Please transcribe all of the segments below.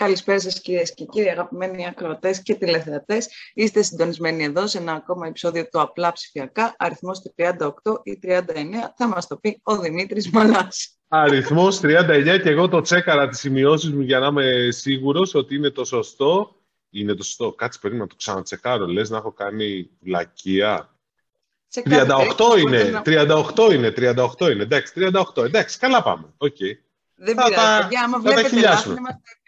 Καλησπέρα σας κυρίες και κύριοι, αγαπημένοι ακροατές και τηλεθεατές. Είστε συντονισμένοι εδώ σε ένα ακόμα επεισόδιο του Απλά Ψηφιακά, αριθμός 38 ή 39, θα μας το πει ο Δημήτρης Μαλάς. Αριθμός 39 και εγώ το τσέκαρα τις σημειώσεις μου για να είμαι σίγουρος ότι είναι το σωστό. Είναι το σωστό. Κάτσε περίμενα να το ξανατσεκάρω. Λες να έχω κάνει βλακεία. 38 είναι, 38 είναι, 38 είναι. Εντάξει, 38. Εντάξει, καλά πάμε. Okay. Δεν πειράζει, παιδιά. Άμα βλέπετε λάθη,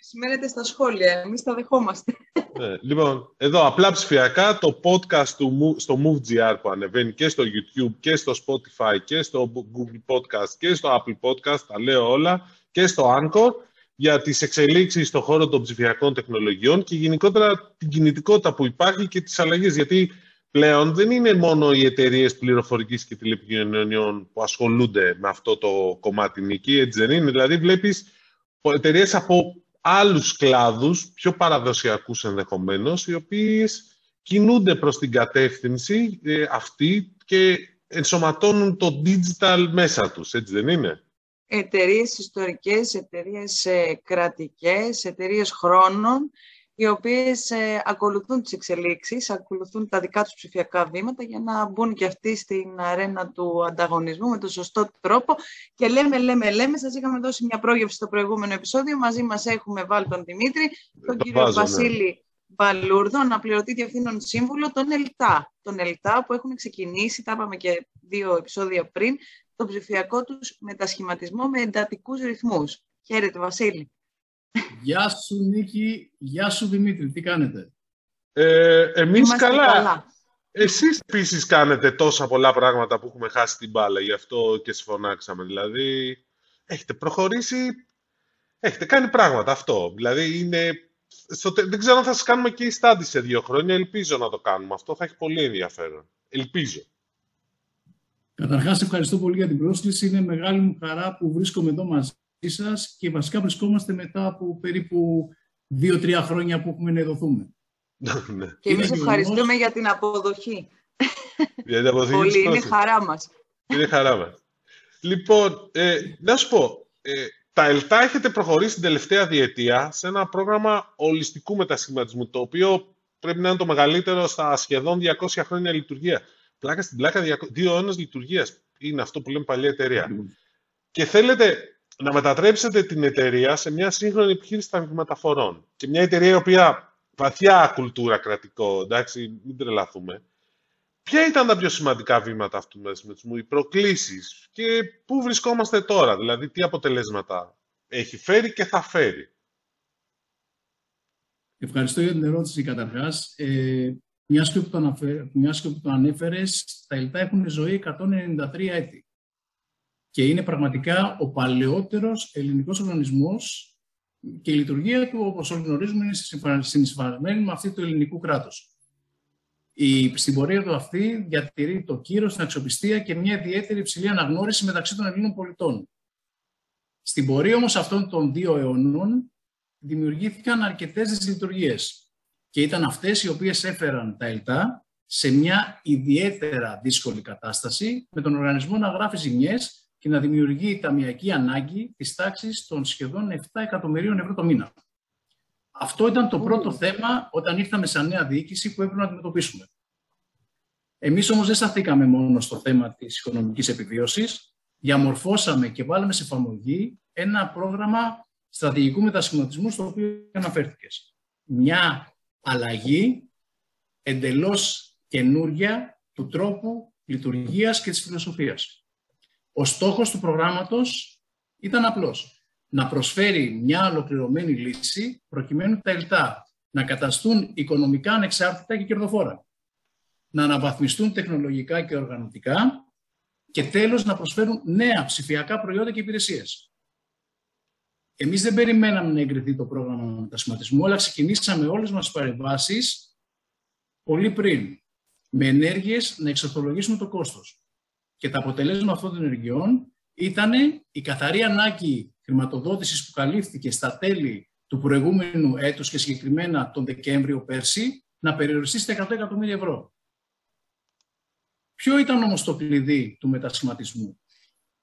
επισημαίνετε στα σχόλια. Εμείς τα δεχόμαστε. Ναι, λοιπόν, εδώ απλά ψηφιακά το podcast του, στο MoveGR που ανεβαίνει και στο YouTube και στο Spotify και στο Google Podcast και στο Apple Podcast, τα λέω όλα, και στο Anchor για τις εξελίξεις στον χώρο των ψηφιακών τεχνολογιών και γενικότερα την κινητικότητα που υπάρχει και τις αλλαγές. Γιατί πλέον δεν είναι μόνο οι εταιρείες πληροφορικής και τηλεπικοινωνιών που ασχολούνται με αυτό το κομμάτι νική, έτσι δεν είναι. Δηλαδή βλέπεις εταιρείες από άλλους κλάδους, πιο παραδοσιακούς ενδεχομένως, οι οποίες κινούνται προς την κατεύθυνση ε, αυτή και ενσωματώνουν το digital μέσα τους, έτσι δεν είναι; Εταιρείες ιστορικές, εταιρείες ε, κρατικές, εταιρείες χρόνων, οι οποίες ε, ακολουθούν τις εξελίξεις, ακολουθούν τα δικά τους ψηφιακά βήματα για να μπουν και αυτοί στην αρένα του ανταγωνισμού με τον σωστό τρόπο. Και λέμε, λέμε, λέμε, σας είχαμε δώσει μια πρόγευση στο προηγούμενο επεισόδιο. Μαζί μας έχουμε βάλει τον Δημήτρη, τον κύριο βάζω, Βασίλη Μπαλούρδο, αναπληρωτή διευθύνων σύμβουλο, τον ΕΛΤΑ. Τον ΕΛΤΑ που έχουν ξεκινήσει, τα είπαμε και δύο επεισόδια πριν, τον ψηφιακό τους μετασχηματισμό με εντατικούς ρυθμούς. Χαίρετε, Βασίλη. Γεια σου Νίκη, γεια σου Δημήτρη, τι κάνετε; Ε, εμείς καλά. καλά. Εσείς επίσης κάνετε τόσα πολλά πράγματα που έχουμε χάσει την μπάλα, γι' αυτό και συμφωνάξαμε. Δηλαδή, έχετε προχωρήσει, έχετε κάνει πράγματα αυτό. Δηλαδή, είναι... Στο... δεν ξέρω αν θα σας κάνουμε και η στάντη σε δύο χρόνια. Ελπίζω να το κάνουμε. Αυτό θα έχει πολύ ενδιαφέρον. Ελπίζω. Καταρχάς, ευχαριστώ πολύ για την πρόσκληση. Είναι μεγάλη μου χαρά που βρίσκομαι εδώ μαζί σας και βασικά βρισκόμαστε μετά από περίπου δύο-τρία χρόνια που έχουμε ενεδοθούμε. Ναι. και εμείς ευχαριστούμε για την αποδοχή. Για την αποδοχή. Πολύ, είναι χαρά μας. Είναι χαρά μας. Λοιπόν, ε, να σου πω, ε, τα ΕΛΤΑ έχετε προχωρήσει την τελευταία διετία σε ένα πρόγραμμα ολιστικού μετασχηματισμού, το οποίο πρέπει να είναι το μεγαλύτερο στα σχεδόν 200 χρόνια λειτουργία. Πλάκα στην πλάκα, δύο αιώνες λειτουργίας. Είναι αυτό που λέμε παλιά εταιρεία. Και θέλετε να μετατρέψετε την εταιρεία σε μια σύγχρονη επιχείρηση μεταφορών. Και μια εταιρεία η οποία βαθιά κουλτούρα κρατικό, εντάξει, μην τρελαθούμε. Ποια ήταν τα πιο σημαντικά βήματα αυτού του οι προκλήσεις και πού βρισκόμαστε τώρα, δηλαδή τι αποτελέσματα έχει φέρει και θα φέρει; Ευχαριστώ για την ερώτηση καταρχάς. Ε, μια και που το, που το ανέφερες, τα ΕΛΤΑ έχουν ζωή 193 έτη και είναι πραγματικά ο παλαιότερος ελληνικός οργανισμός και η λειτουργία του, όπως όλοι γνωρίζουμε, είναι συνεισφαρμένη με αυτή του ελληνικού κράτους. Η, στην πορεία του αυτή διατηρεί το κύρος, την αξιοπιστία και μια ιδιαίτερη υψηλή αναγνώριση μεταξύ των Ελλήνων πολιτών. Στην πορεία όμως αυτών των δύο αιώνων δημιουργήθηκαν αρκετές δυσλειτουργίες και ήταν αυτές οι οποίες έφεραν τα ΕΛΤΑ σε μια ιδιαίτερα δύσκολη κατάσταση με τον οργανισμό να γράφει ζημιές και να δημιουργεί ταμιακή ανάγκη της τάξης των σχεδόν 7 εκατομμυρίων ευρώ το μήνα. Αυτό ήταν το πρώτο θέμα όταν ήρθαμε σαν νέα διοίκηση που έπρεπε να αντιμετωπίσουμε. Εμείς όμως δεν σταθήκαμε μόνο στο θέμα της οικονομικής επιβίωσης. Διαμορφώσαμε και βάλαμε σε εφαρμογή ένα πρόγραμμα στρατηγικού μετασχηματισμού στο οποίο αναφέρθηκες. Μια αλλαγή εντελώς καινούρια του τρόπου λειτουργίας και της φιλοσοφίας. Ο στόχος του προγράμματος ήταν απλός. Να προσφέρει μια ολοκληρωμένη λύση προκειμένου τα ΕΛΤΑ να καταστούν οικονομικά ανεξάρτητα και κερδοφόρα. Να αναβαθμιστούν τεχνολογικά και οργανωτικά και τέλος να προσφέρουν νέα ψηφιακά προϊόντα και υπηρεσίες. Εμείς δεν περιμέναμε να εγκριθεί το πρόγραμμα μετασχηματισμού, αλλά ξεκινήσαμε όλες μας τις παρεμβάσεις πολύ πριν, με ενέργειες να εξορθολογήσουμε το κόστος. Και τα αποτελέσματα αυτών των ενεργειών ήταν η καθαρή ανάγκη χρηματοδότησης που καλύφθηκε στα τέλη του προηγούμενου έτους και συγκεκριμένα τον Δεκέμβριο πέρσι να περιοριστεί στα 100 εκατομμύρια ευρώ. Ποιο ήταν όμως το κλειδί του μετασχηματισμού;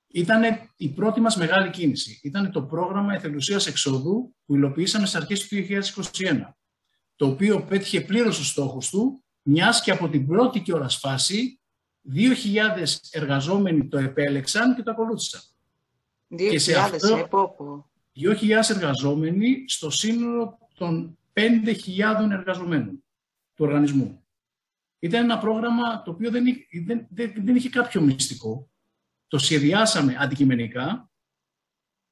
ήταν η πρώτη μας μεγάλη κίνηση. Ήταν το πρόγραμμα εθελουσίας εξόδου που υλοποιήσαμε στις αρχές του 2021, το οποίο πέτυχε πλήρως τους στόχους του, μιας και από την πρώτη και ώρας φάση 2.000 εργαζόμενοι το επέλεξαν και το ακολούθησαν. 2.000, και σε αυτό, 2.000 ε, εργαζόμενοι στο σύνολο των 5.000 εργαζομένων του οργανισμού. Ήταν ένα πρόγραμμα το οποίο δεν είχε, δεν, δεν, δεν είχε κάποιο μυστικό. Το σχεδιάσαμε αντικειμενικά,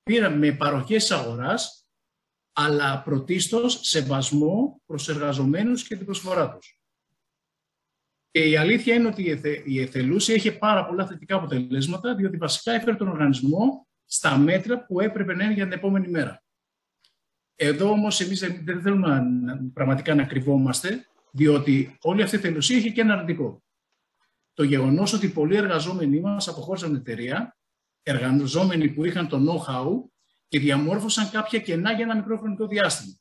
πήραμε παροχές αγοράς, αλλά πρωτίστως σεβασμό προς εργαζομένους και την προσφορά τους. Και η αλήθεια είναι ότι η εθελούση είχε πάρα πολλά θετικά αποτελέσματα, διότι βασικά έφερε τον οργανισμό στα μέτρα που έπρεπε να είναι για την επόμενη μέρα. Εδώ όμως εμείς δεν θέλουμε να, πραγματικά να κρυβόμαστε, διότι όλη αυτή η εθελουσία είχε και ένα αρνητικό. Το γεγονός ότι πολλοί εργαζόμενοι μας αποχώρησαν την εταιρεία, εργαζόμενοι που είχαν το know-how και διαμόρφωσαν κάποια κενά για ένα μικρό χρονικό διάστημα.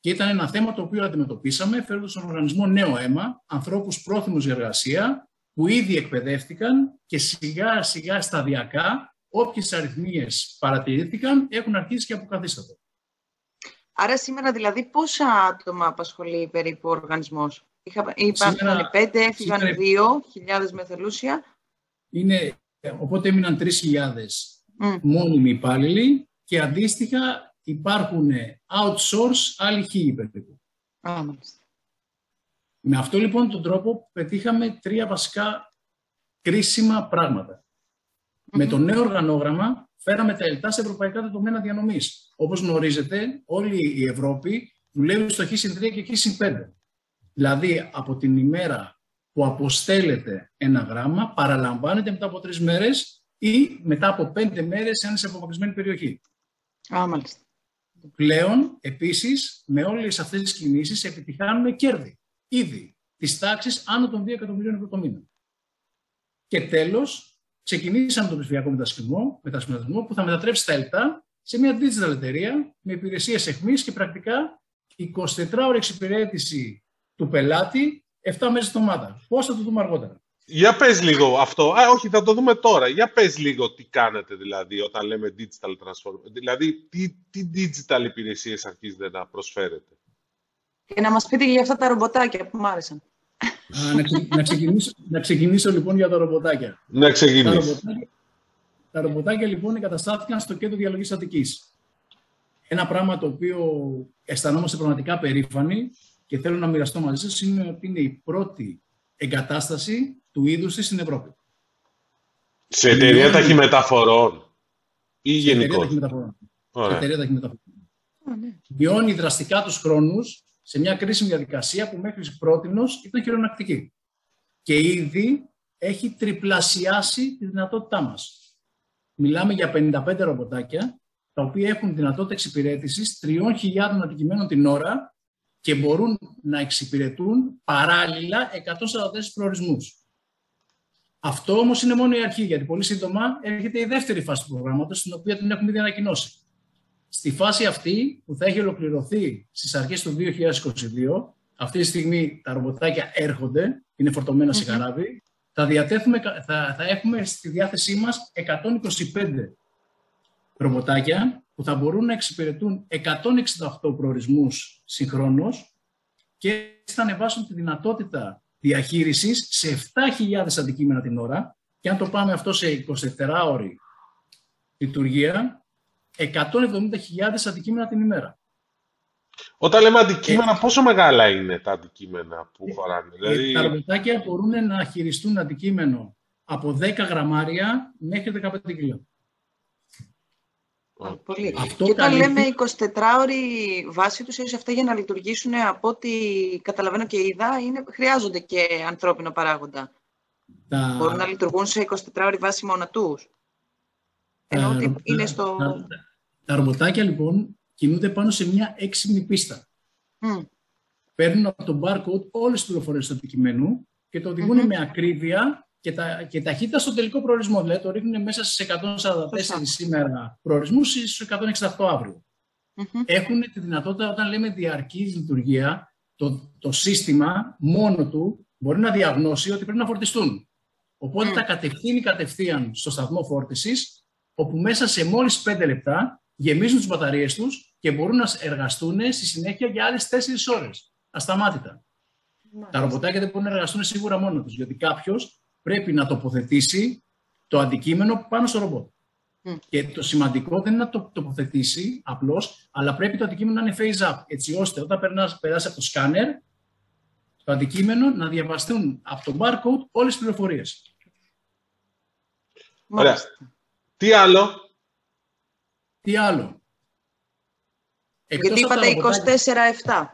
Και ήταν ένα θέμα το οποίο αντιμετωπίσαμε, φέρνοντα στον οργανισμό νέο αίμα, ανθρώπους πρόθυμους για εργασία, που ήδη εκπαιδεύτηκαν και σιγά σιγά σταδιακά, όποιες αριθμίες παρατηρήθηκαν, έχουν αρχίσει και αποκαθίστατο. Άρα σήμερα δηλαδή πόσα άτομα απασχολεί περίπου ο οργανισμός; Υπάρχουν πέντε, έφυγαν δύο χιλιάδες με θελούσια. Είναι, οπότε έμειναν τρεις χιλιάδες μόνιμοι υπάλληλοι και αντίστοιχα υπάρχουν outsource άλλοι χίλιοι περίπου. Με αυτό λοιπόν τον τρόπο πετύχαμε τρία βασικά κρίσιμα Με το νέο οργανόγραμμα φέραμε τα ΕΛΤΑ σε ευρωπαϊκά δεδομένα διανομής. Όπως γνωρίζετε, όλη η Ευρώπη δουλεύει στο Χ 3 και Χ 5. Δηλαδή, από την ημέρα που αποστέλλεται ένα γράμμα, παραλαμβάνεται μετά από τρεις μέρες ή μετά από πέντε μέρες αν είναι σε απομακρυσμένη περιοχή. Α, μάλιστα. Πλέον, επίσης, με όλες αυτές τις κινήσεις επιτυχάνουμε κέρδη. Ήδη της τάξης άνω των 2 εκατομμυρίων ευρώ το μήνα. Και τέλος, ξεκινήσαμε τον ψηφιακό μετασχηματισμό, μετασχηματισμό που θα μετατρέψει τα ΕΛΤΑ σε μια digital εταιρεία με υπηρεσίες εχμής και πρακτικά 24 ώρες εξυπηρέτηση του πελάτη 7 μέρες την εβδομάδα. Πώς θα το δούμε αργότερα; Για πες λίγο αυτό. Α, όχι, θα το δούμε τώρα. Για πες λίγο τι κάνετε δηλαδή όταν λέμε digital transformation. Δηλαδή, τι, τι digital υπηρεσίες αρχίζετε να προσφέρετε. Και να μας πείτε για αυτά τα ρομποτάκια που μου άρεσαν. Α, να, να, ξεκινήσω, να ξεκινήσω λοιπόν για τα ρομποτάκια. Να ξεκινήσω. Τα ρομποτάκια, τα ρομποτάκια λοιπόν εγκαταστάθηκαν στο κέντρο διαλογής Αττικής. Ένα πράγμα το οποίο αισθανόμαστε πραγματικά περήφανοι και θέλω να μοιραστώ μαζί σας είναι ότι είναι η πρώτη εγκατάσταση του είδους της στην Ευρώπη. Σε εταιρεία ταχυμεταφορών ή γενικώ. Σε εταιρεία ταχυμεταφορών. Ναι. Βιώνει δραστικά τους χρόνους σε μια κρίσιμη διαδικασία που μέχρι πρότινος ήταν χειρονακτική. Και ήδη έχει τριπλασιάσει τη δυνατότητά μας. Μιλάμε για 55 ρομποτάκια, τα οποία έχουν δυνατότητα εξυπηρέτησης 3.000 αντικειμένων την ώρα και μπορούν να εξυπηρετούν παράλληλα 144 προορισμούς. Αυτό όμως είναι μόνο η αρχή, γιατί πολύ σύντομα έρχεται η δεύτερη φάση του προγράμματος, την οποία την έχουμε ήδη ανακοινώσει. Στη φάση αυτή, που θα έχει ολοκληρωθεί στις αρχές του 2022, αυτή τη στιγμή τα ρομποτάκια έρχονται, είναι φορτωμένα σε καράβι, θα, διαθέτουμε, θα, θα έχουμε στη διάθεσή μας 125 ρομποτάκια που θα μπορούν να εξυπηρετούν 168 προορισμούς συγχρόνως και θα ανεβάσουν τη δυνατότητα διαχείρισης σε 7.000 αντικείμενα την ώρα και αν το πάμε αυτό σε 24 ώρη λειτουργία, 170.000 αντικείμενα την ημέρα. Όταν λέμε αντικείμενα, πόσο μεγάλα είναι τα αντικείμενα που ε, χωράνε. Ε, δηλαδή... Τα ρομποτάκια μπορούν να χειριστούν αντικείμενο από 10 γραμμάρια μέχρι 15 κιλά. Πολύ. Αυτό και όταν λέμε 24 ώρη βάση τους, ίσως αυτά για να λειτουργήσουν από ό,τι καταλαβαίνω και είδα, είναι, χρειάζονται και ανθρώπινο παράγοντα. Τα... Μπορούν να λειτουργούν σε 24 ώρη βάση μόνο τους. Ενώ ότι είναι στο... Τα, τα, ρομποτάκια λοιπόν κινούνται πάνω σε μια έξυπνη πίστα. Mm. Παίρνουν από τον barcode όλες τις πληροφορίες του αντικειμένου και το οδηγουν με ακρίβεια και, τα, και ταχύτητα στο τελικό προορισμό. Δηλαδή το ρίχνουν μέσα στις 144 σήμερα προορισμούς ή στους 168 αύριο. Έχουν τη δυνατότητα, όταν λέμε διαρκή λειτουργία, το, το σύστημα μόνο του μπορεί να διαγνώσει ότι πρέπει να φορτιστούν. Οπότε τα κατευθύνει κατευθείαν στο σταθμό φόρτισης, όπου μέσα σε μόλις 5 λεπτά γεμίζουν τις μπαταρίες τους και μπορούν να εργαστούν στη συνέχεια για άλλες 4 ώρες. Ασταμάτητα. Τα ρομποτάκια δεν μπορούν να εργαστούν σίγουρα μόνο τους, γιατί κάποιος πρέπει να τοποθετήσει το αντικείμενο πάνω στο ρομπότ. Και το σημαντικό δεν είναι να το τοποθετήσει απλώς, αλλά πρέπει το αντικείμενο να είναι face up, έτσι ώστε όταν περάσει από το σκάνερ, το αντικείμενο να διαβαστούν από το barcode όλες τις πληροφορίες. Ωραία. Τι άλλο; Τι άλλο; Εκτός Γιατί είπατε 24-7.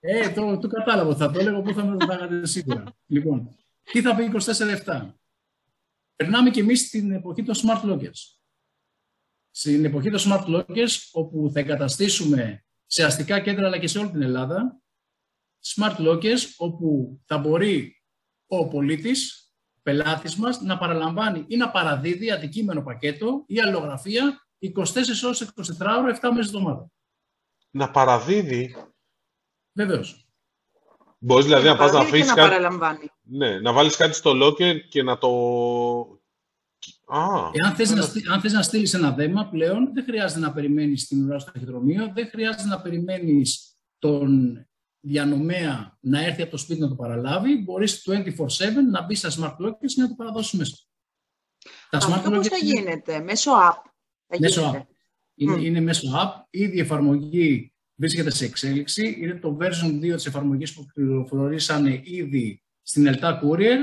Ε, το, το κατάλαβα. Θα το έλεγα που θα με ρωτάγατε σίγουρα. λοιπόν, τι θα πει 24-7. Περνάμε και εμείς στην εποχή των smart lockers. Στην εποχή των smart lockers, όπου θα εγκαταστήσουμε σε αστικά κέντρα αλλά και σε όλη την Ελλάδα, smart lockers, όπου θα μπορεί ο πολίτης, πελάτης μας, να παραλαμβάνει ή να παραδίδει αντικείμενο πακέτο ή αλληλογραφία 24 ώρες 24 ώρες, 7 μέρες εβδομάδα. Να παραδίδει. Βεβαίως. Μπορείς δηλαδή να πας να αφήσεις κάτι. Παραλαμβάνει. Ναι, να βάλεις κάτι στο locker και να το. Α, Εάν θες, να, αν θες να στείλεις ένα δέμα πλέον, δεν χρειάζεται να περιμένεις την ουρά στο ταχυδρομείο, δεν χρειάζεται να περιμένεις τον διανομέα να έρθει από το σπίτι να το παραλάβει. Μπορείς 24-7 να μπεις στα smart lockers και να το παραδώσεις μέσα. Τα Αυτό πώς θα γίνεται, μέσω app. μέσω app. Είναι, είναι μέσω app. Ήδη η εφαρμογή βρίσκεται σε εξέλιξη. Είναι το version 2 της εφαρμογής που πληροφορήσανε ήδη στην Elta Courier.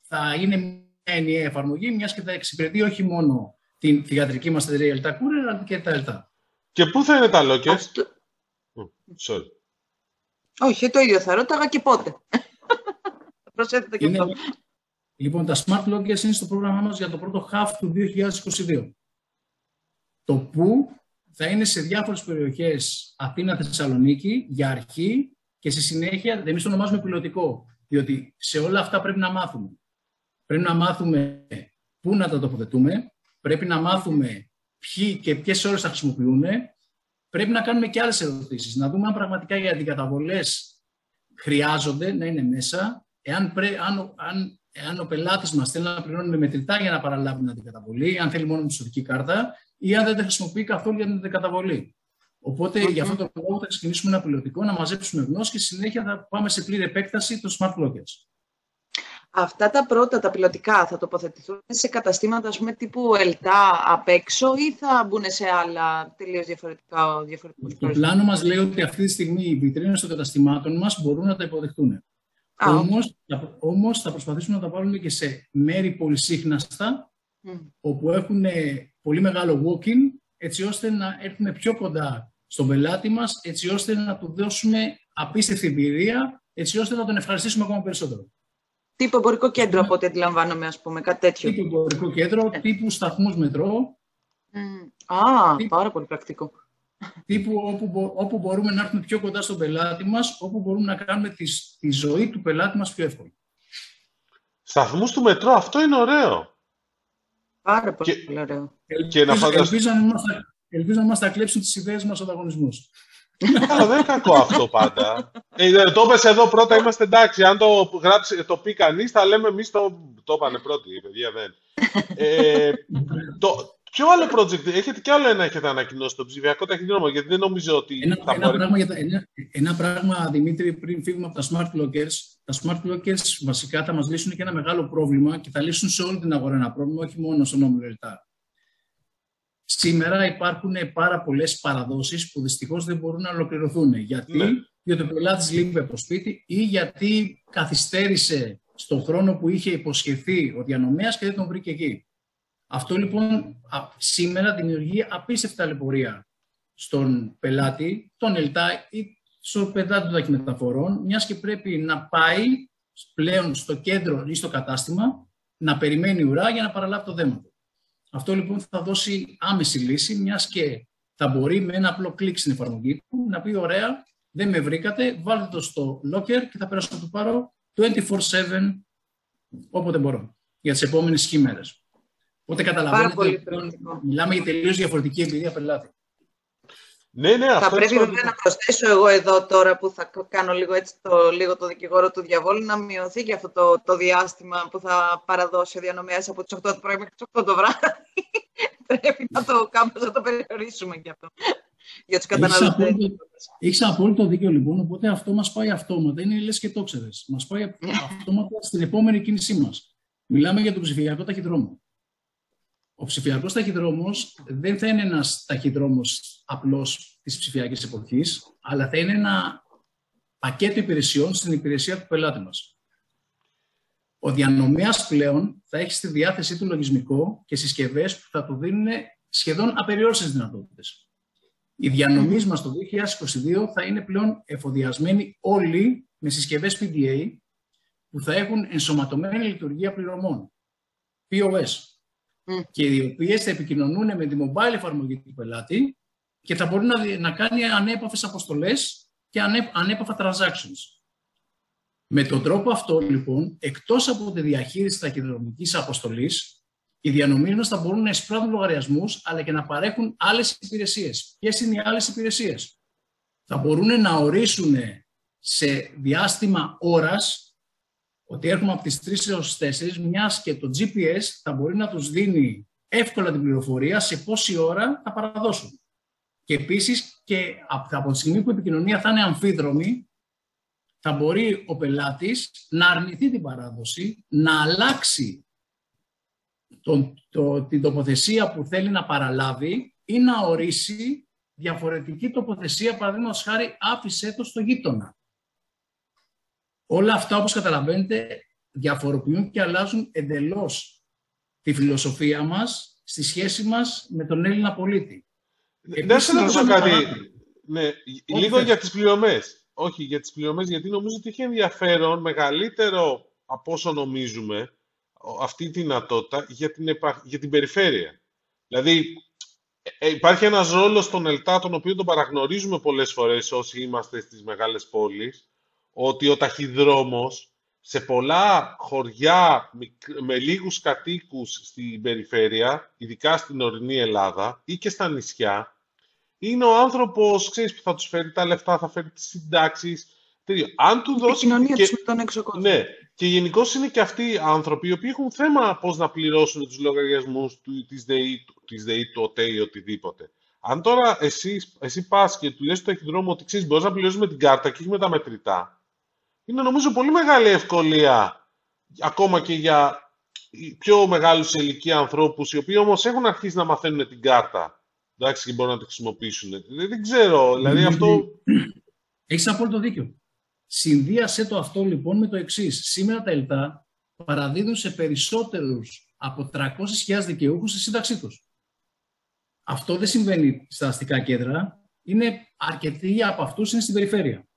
Θα είναι μια ενιαία εφαρμογή, μιας και θα εξυπηρετεί όχι μόνο την θηγατρική μας εταιρεία Elta Courier, αλλά και τα Elta. Και πού θα είναι τα lockers? Αυτό... sorry. Όχι, το ίδιο θα ρώταγα και πότε. Προσέθετε και αυτό. Λοιπόν, τα smart lockers είναι στο πρόγραμμά μας για το πρώτο half του 2022. Το που θα είναι σε διάφορες περιοχές Αθήνα-Θεσσαλονίκη για αρχή και στη συνέχεια, εμείς το ονομάζουμε πιλωτικό, διότι σε όλα αυτά πρέπει να μάθουμε. Πρέπει να μάθουμε πού να τα τοποθετούμε, πρέπει να μάθουμε ποιοι και ποιες ώρες θα χρησιμοποιούν, πρέπει να κάνουμε και άλλες ερωτήσεις. Να δούμε αν πραγματικά οι αντικαταβολές χρειάζονται να είναι μέσα, εάν, πρέ, αν, αν, εάν ο πελάτης μας θέλει να πληρώνει με μετρητά για να παραλάβει την αντικαταβολή, αν θέλει μόνο τη κάρτα, ή αν δεν τα χρησιμοποιεί καθόλου για την καταβολή. Οπότε mm-hmm. για αυτό το λόγο θα ξεκινήσουμε ένα πιλωτικό, να μαζέψουμε γνώση και στη συνέχεια θα πάμε σε πλήρη επέκταση των smart lockers. Αυτά τα πρώτα, τα πιλωτικά, θα τοποθετηθούν σε καταστήματα ας πούμε, τύπου ΕΛΤΑ απ' έξω ή θα μπουν σε άλλα τελείως διαφορετικά. διαφορετικά το πλάνο μας λέει ότι αυτή τη στιγμή οι βιτρίνες των καταστημάτων μας μπορούν να τα υποδεχτούν. Όμως, θα, όμως θα προσπαθήσουμε να τα βάλουμε και σε μέρη πολυσύχναστα, mm. όπου έχουν πολύ μεγάλο walking, έτσι ώστε να έρθουμε πιο κοντά στον πελάτη μας, έτσι ώστε να του δώσουμε απίστευτη εμπειρία, έτσι ώστε να τον ευχαριστήσουμε ακόμα περισσότερο. Τύπου εμπορικό κέντρο, από ό,τι αντιλαμβάνομαι, ας πούμε, κάτι τέτοιο. Τύπου εμπορικό κέντρο, ε. τύπου σταθμούς μετρό. Α, πάρα πολύ πρακτικό. Τύπου όπου, όπου μπορούμε να έρθουμε πιο κοντά στον πελάτη μας, όπου μπορούμε να κάνουμε τη, τη ζωή του πελάτη μας πιο εύκολη. Σταθμούς του μετρό, αυτό είναι ωραίο. Πάρα πολύ και, ωραίο. Και να ελπίζω, ελπίζω να μας τα κλέψουν τις ιδέες μας οργανισμούς. Αλλά δεν είναι κακό αυτό πάντα. Ε, το είπες εδώ πρώτα, είμαστε εντάξει. Αν το, γράψει, το πει κανείς, θα λέμε εμείς το, το είπανε πρώτοι, παιδιά δεν. Ε, το, Ποιο άλλο project, έχετε κι άλλο ένα έχετε ανακοινώσει, το ψηφιακό ταχυδρόμο, γιατί δεν νομίζω ότι ένα, θα ένα, μπορεί... πράγμα, ένα, ένα πράγμα, Δημήτρη, πριν φύγουμε από τα smart lockers, τα smart lockers βασικά θα μας λύσουν και ένα μεγάλο πρόβλημα και θα λύσουν σε όλη την αγορά ένα πρόβλημα, όχι μόνο στον όμιλο Ελτά. Σήμερα υπάρχουν πάρα πολλές παραδόσεις που δυστυχώς δεν μπορούν να ολοκληρωθούν. Γιατί, ναι. γιατί ο πελάτη λείπει από το σπίτι ή γιατί καθυστέρησε στον χρόνο που είχε υποσχεθεί ο διανομέας και δεν τον βρήκε εκεί. Αυτό λοιπόν σήμερα δημιουργεί απίστευτα λεπορία στον πελάτη, τον ΕΛΤΑ ή στον πελάτη των ταχυμεταφορών, μιας και πρέπει να πάει πλέον στο κέντρο ή στο κατάστημα να περιμένει ουρά για να παραλάβει το δέμα του. Αυτό λοιπόν θα δώσει άμεση λύση, μιας και θα μπορεί με ένα απλό κλικ στην εφαρμογή του να πει: Ωραία, δεν με βρήκατε, βάλτε το στο locker και θα περάσω να το πάρω 24-7 όποτε μπορώ για τις επόμενες χειμέρε. Οπότε καταλαβαίνετε ότι μιλάμε για τελείως διαφορετική εμπειρία πελάτη. Ναι, ναι, θα πρέπει βέβαια να προσθέσω εγώ εδώ τώρα που θα κάνω λίγο, έτσι, το, λίγο το δικηγόρο του διαβόλου να μειωθεί και αυτό το, το διάστημα που θα παραδώσει ο διανομέας από τις 8 το πρωί μέχρι τις 8 το βράδυ. πρέπει να το κάπως να το περιορίσουμε και αυτό για τους καταναλωτές. Έχεις απόλυτο δίκιο λοιπόν, οπότε αυτό μας πάει αυτόματα. Είναι λες και το ξέρεις. Μας πάει αυτόματα στην επόμενη κίνησή μας. Μιλάμε για τον ψηφιακό ταχυδρόμο. Ο ψηφιακός ταχυδρόμος δεν θα είναι ένας ταχυδρόμος απλώ της ψηφιακής εποχής, αλλά θα είναι ένα πακέτο υπηρεσιών στην υπηρεσία του πελάτη μας. Ο διανομέας πλέον θα έχει στη διάθεσή του λογισμικό και συσκευές που θα του δίνουν σχεδόν απεριόριστες δυνατότητες. Οι διανομής μας το 2022 θα είναι πλέον εφοδιασμένοι όλοι με συσκευές PDA που θα έχουν ενσωματωμένη λειτουργία πληρωμών, POS, και οι οποίες θα επικοινωνούν με τη mobile εφαρμογή του πελάτη και θα μπορεί να, να κάνει ανέπαφες αποστολές και ανέ, ανέπαφα transactions. Με τον τρόπο αυτό, λοιπόν, εκτός από τη διαχείριση ταχυδρομικής αποστολής, οι διανομής θα μπορούν να εισπράττουν λογαριασμούς, αλλά και να παρέχουν άλλες υπηρεσίες. Ποιες είναι οι άλλες υπηρεσίες; Θα μπορούν να ορίσουν σε διάστημα ώρας ότι έρχομαι από τις 3 έως 4, μιας και το GPS θα μπορεί να τους δίνει εύκολα την πληροφορία σε πόση ώρα θα παραδώσουν. Και επίσης και από τη στιγμή που η επικοινωνία θα είναι αμφίδρομη, θα μπορεί ο πελάτης να αρνηθεί την παράδοση, να αλλάξει τον, το, την τοποθεσία που θέλει να παραλάβει ή να ορίσει διαφορετική τοποθεσία, παραδείγματος χάρη άφησέ το στο γείτονα. Όλα αυτά, όπως καταλαβαίνετε, διαφοροποιούν και αλλάζουν εντελώς τη φιλοσοφία μας στη σχέση μας με τον Έλληνα πολίτη. Να σε ρωτήσω κάτι. Ναι, λίγο για τις πληρωμές. Όχι, για τις πληρωμές, γιατί νομίζω ότι έχει ενδιαφέρον μεγαλύτερο από όσο νομίζουμε αυτή τη δυνατότητα για την, για την περιφέρεια. Δηλαδή, ε, υπάρχει ένας ρόλος στον ΕΛΤΑ, τον οποίο τον παραγνωρίζουμε πολλές φορές όσοι είμαστε στις μεγάλες πόλεις, ότι ο ταχυδρόμος σε πολλά χωριά με λίγους κατοίκους στην περιφέρεια, ειδικά στην ορεινή Ελλάδα ή και στα νησιά, είναι ο άνθρωπος, ξέρεις, που θα τους φέρει τα λεφτά, θα φέρει τις συντάξεις. Αν του δώσει... κοινωνία και... με τον έξω κόσμο. Ναι. Και γενικώς είναι και αυτοί οι άνθρωποι οι οποίοι έχουν θέμα πώς να πληρώσουν τους λογαριασμούς του, της ΔΕΗ, της ΔΕΗ, του ΟΤΕ ή οτιδήποτε. Αν τώρα εσύ, εσύ πας και του λες στο ταχυδρόμο ότι ξέρεις, μπορείς να πληρώσεις με την κάρτα και όχι με τα μετρητά, είναι νομίζω πολύ μεγάλη ευκολία ακόμα και για πιο μεγάλους σε ηλικία ανθρώπους, οι οποίοι όμως έχουν αρχίσει να μαθαίνουν την κάρτα. Εντάξει, και μπορούν να τη χρησιμοποιήσουν. Δεν, δεν ξέρω, δηλαδή αυτό... Έχεις απόλυτο δίκιο. Συνδύασε το αυτό λοιπόν με το εξής. Σήμερα τα ΕΛΤΑ παραδίδουν σε περισσότερους από 300.000 δικαιούχους στη σύνταξή τους. Αυτό δεν συμβαίνει στα αστικά κέντρα. Είναι αρκετοί από αυτούς είναι στην περιφέρεια.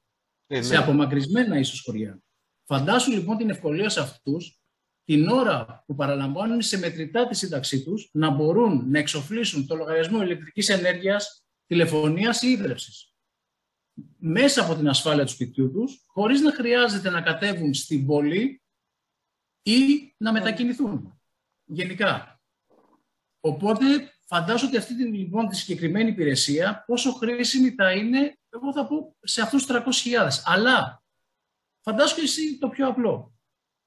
Ε, σε ναι. απομακρυσμένα ίσως χωριά. Φαντάσου λοιπόν την ευκολία σε αυτούς την ώρα που παραλαμβάνουν σε μετρητά τη σύνταξή τους να μπορούν να εξοφλήσουν το λογαριασμό ηλεκτρικής ενέργειας, τηλεφωνίας ή ίδρυψης. Μέσα από την ασφάλεια του σπιτιού τους, χωρίς να χρειάζεται να κατέβουν στην πόλη ή να μετακινηθούν γενικά. Οπότε φαντάζομαι ότι αυτή την, λοιπόν, τη συγκεκριμένη υπηρεσία πόσο χρήσιμη θα είναι εγώ θα πω σε αυτούς τους 300.000. Αλλά φαντάσου εσύ το πιο απλό.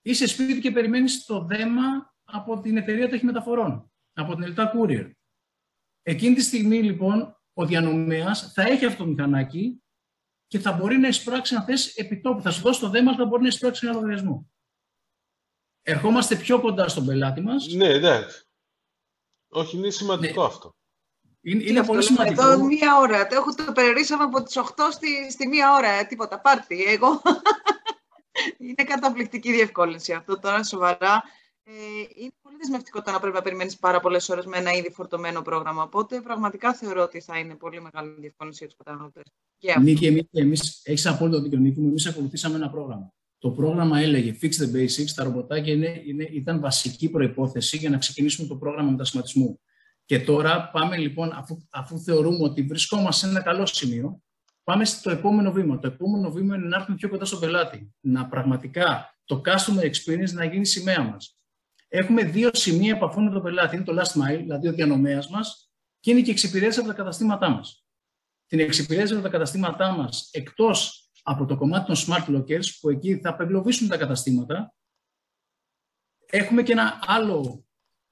Είσαι σπίτι και περιμένεις το δέμα από την εταιρεία ταχυμεταφορών, από την Ελτά Courier. Εκείνη τη στιγμή λοιπόν ο διανομέας θα έχει αυτό το μηχανάκι και θα μπορεί να εισπράξει αν θες επιτόπου. Θα σου δώσει το δέμα, θα μπορεί να εισπράξει ένα λογαριασμό. Ερχόμαστε πιο κοντά στον πελάτη μας. Ναι, εντάξει. Όχι, είναι σημαντικό ναι. αυτό. Είναι, είναι πολύ σημαντικό. Εδώ μία ώρα. Το έχω το περιορίσαμε από τις 8 στη, στη μία ώρα. Ε, τίποτα. Πάρτι. Εγώ. είναι καταπληκτική διευκόλυνση αυτό τώρα, σοβαρά. Ε, είναι πολύ δεσμευτικό το να πρέπει να περιμένεις πάρα πολλές ώρες με ένα ήδη φορτωμένο πρόγραμμα. Οπότε πραγματικά θεωρώ ότι θα είναι πολύ μεγάλη διευκόλυνση για τους καταναλωτές. Νίκη, εμεί έχεις απόλυτο δίκιο. Νίκη, εμείς ακολουθήσαμε ένα πρόγραμμα. Το πρόγραμμα έλεγε Fix the Basics. Τα ρομποτάκια είναι, είναι, ήταν βασική προπόθεση για να ξεκινήσουμε το πρόγραμμα μετασχηματισμού. Και τώρα πάμε λοιπόν, αφού, αφού θεωρούμε ότι βρισκόμαστε σε ένα καλό σημείο, πάμε στο επόμενο βήμα. Το επόμενο βήμα είναι να έρθουμε πιο κοντά στον πελάτη. Να πραγματικά το customer experience να γίνει σημαία μας. Έχουμε δύο σημεία επαφών με τον πελάτη. Είναι το last mile, δηλαδή ο διανομέας μας, και είναι και η εξυπηρέτηση από τα καταστήματά μας. την εξυπηρέτηση από τα καταστήματά μας εκτός από το κομμάτι των smart lockers που εκεί θα απεγκλωβίσουν τα καταστήματα. Έχουμε και ένα άλλο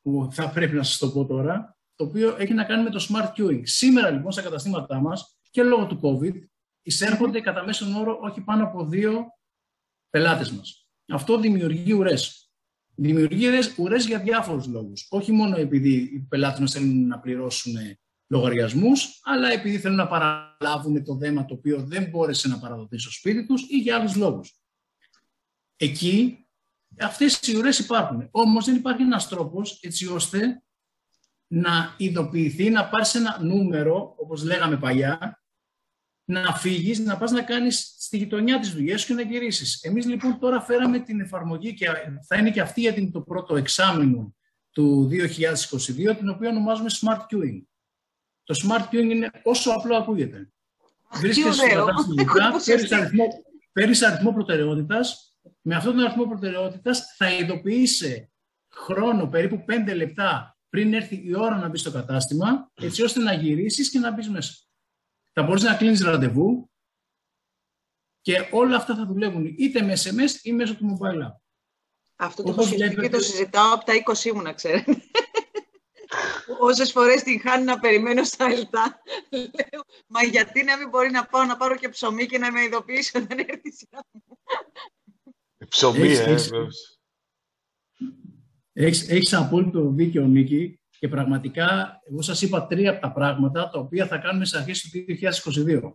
που θα πρέπει να σας το πω τώρα, το οποίο έχει να κάνει με το smart queuing. Σήμερα λοιπόν στα καταστήματά μας και λόγω του COVID εισέρχονται κατά μέσον όρο όχι πάνω από δύο πελάτες μας. Αυτό δημιουργεί ουρές. Δημιουργεί ουρές για διάφορους λόγους. Όχι μόνο επειδή οι πελάτες μας θέλουν να πληρώσουν λογαριασμούς, αλλά επειδή θέλουν να παραλάβουν το δέμα το οποίο δεν μπόρεσε να παραδοθεί στο σπίτι τους ή για άλλους λόγους. Εκεί αυτές οι ουρές υπάρχουν. Όμως δεν υπάρχει ένας τρόπος έτσι ώστε να ειδοποιηθεί, να πάρεις ένα νούμερο, όπως λέγαμε παλιά, να φύγεις, να πας να κάνεις στη γειτονιά της δουλειάς και να γυρίσεις. Εμείς λοιπόν τώρα φέραμε την εφαρμογή και θα είναι και αυτή για το πρώτο εξάμεινο του 2022, την οποία ονομάζουμε Smart Queuing. Το Smart Queuing είναι όσο απλό ακούγεται. Βρίσκεσαι στο κατάστημα, αριθμό, παίρνεις αριθμό προτεραιότητας, με αυτόν τον αριθμό προτεραιότητας θα ειδοποιήσει χρόνο περίπου 5 λεπτά πριν έρθει η ώρα να μπεις στο κατάστημα, έτσι ώστε να γυρίσεις και να μπεις μέσα. Θα μπορείς να κλείνεις ραντεβού και όλα αυτά θα δουλεύουν είτε με SMS ή μέσω του mobile app. Αυτό το έχω το συζητάω από τα 20 μου, να ξέρετε. Όσες φορές την χάνει να περιμένω στα ΕΛΤΑ, λέω, μα γιατί να μην μπορεί να πάω να πάρω και ψωμί και να με ειδοποιήσει όταν έρθει η σειρά μου. Ψωμί, ε, Έχεις, έχεις απόλυτο δίκιο, Νίκη, και πραγματικά εγώ σας είπα τρία από τα πράγματα τα οποία θα κάνουμε σε αρχές του 2022.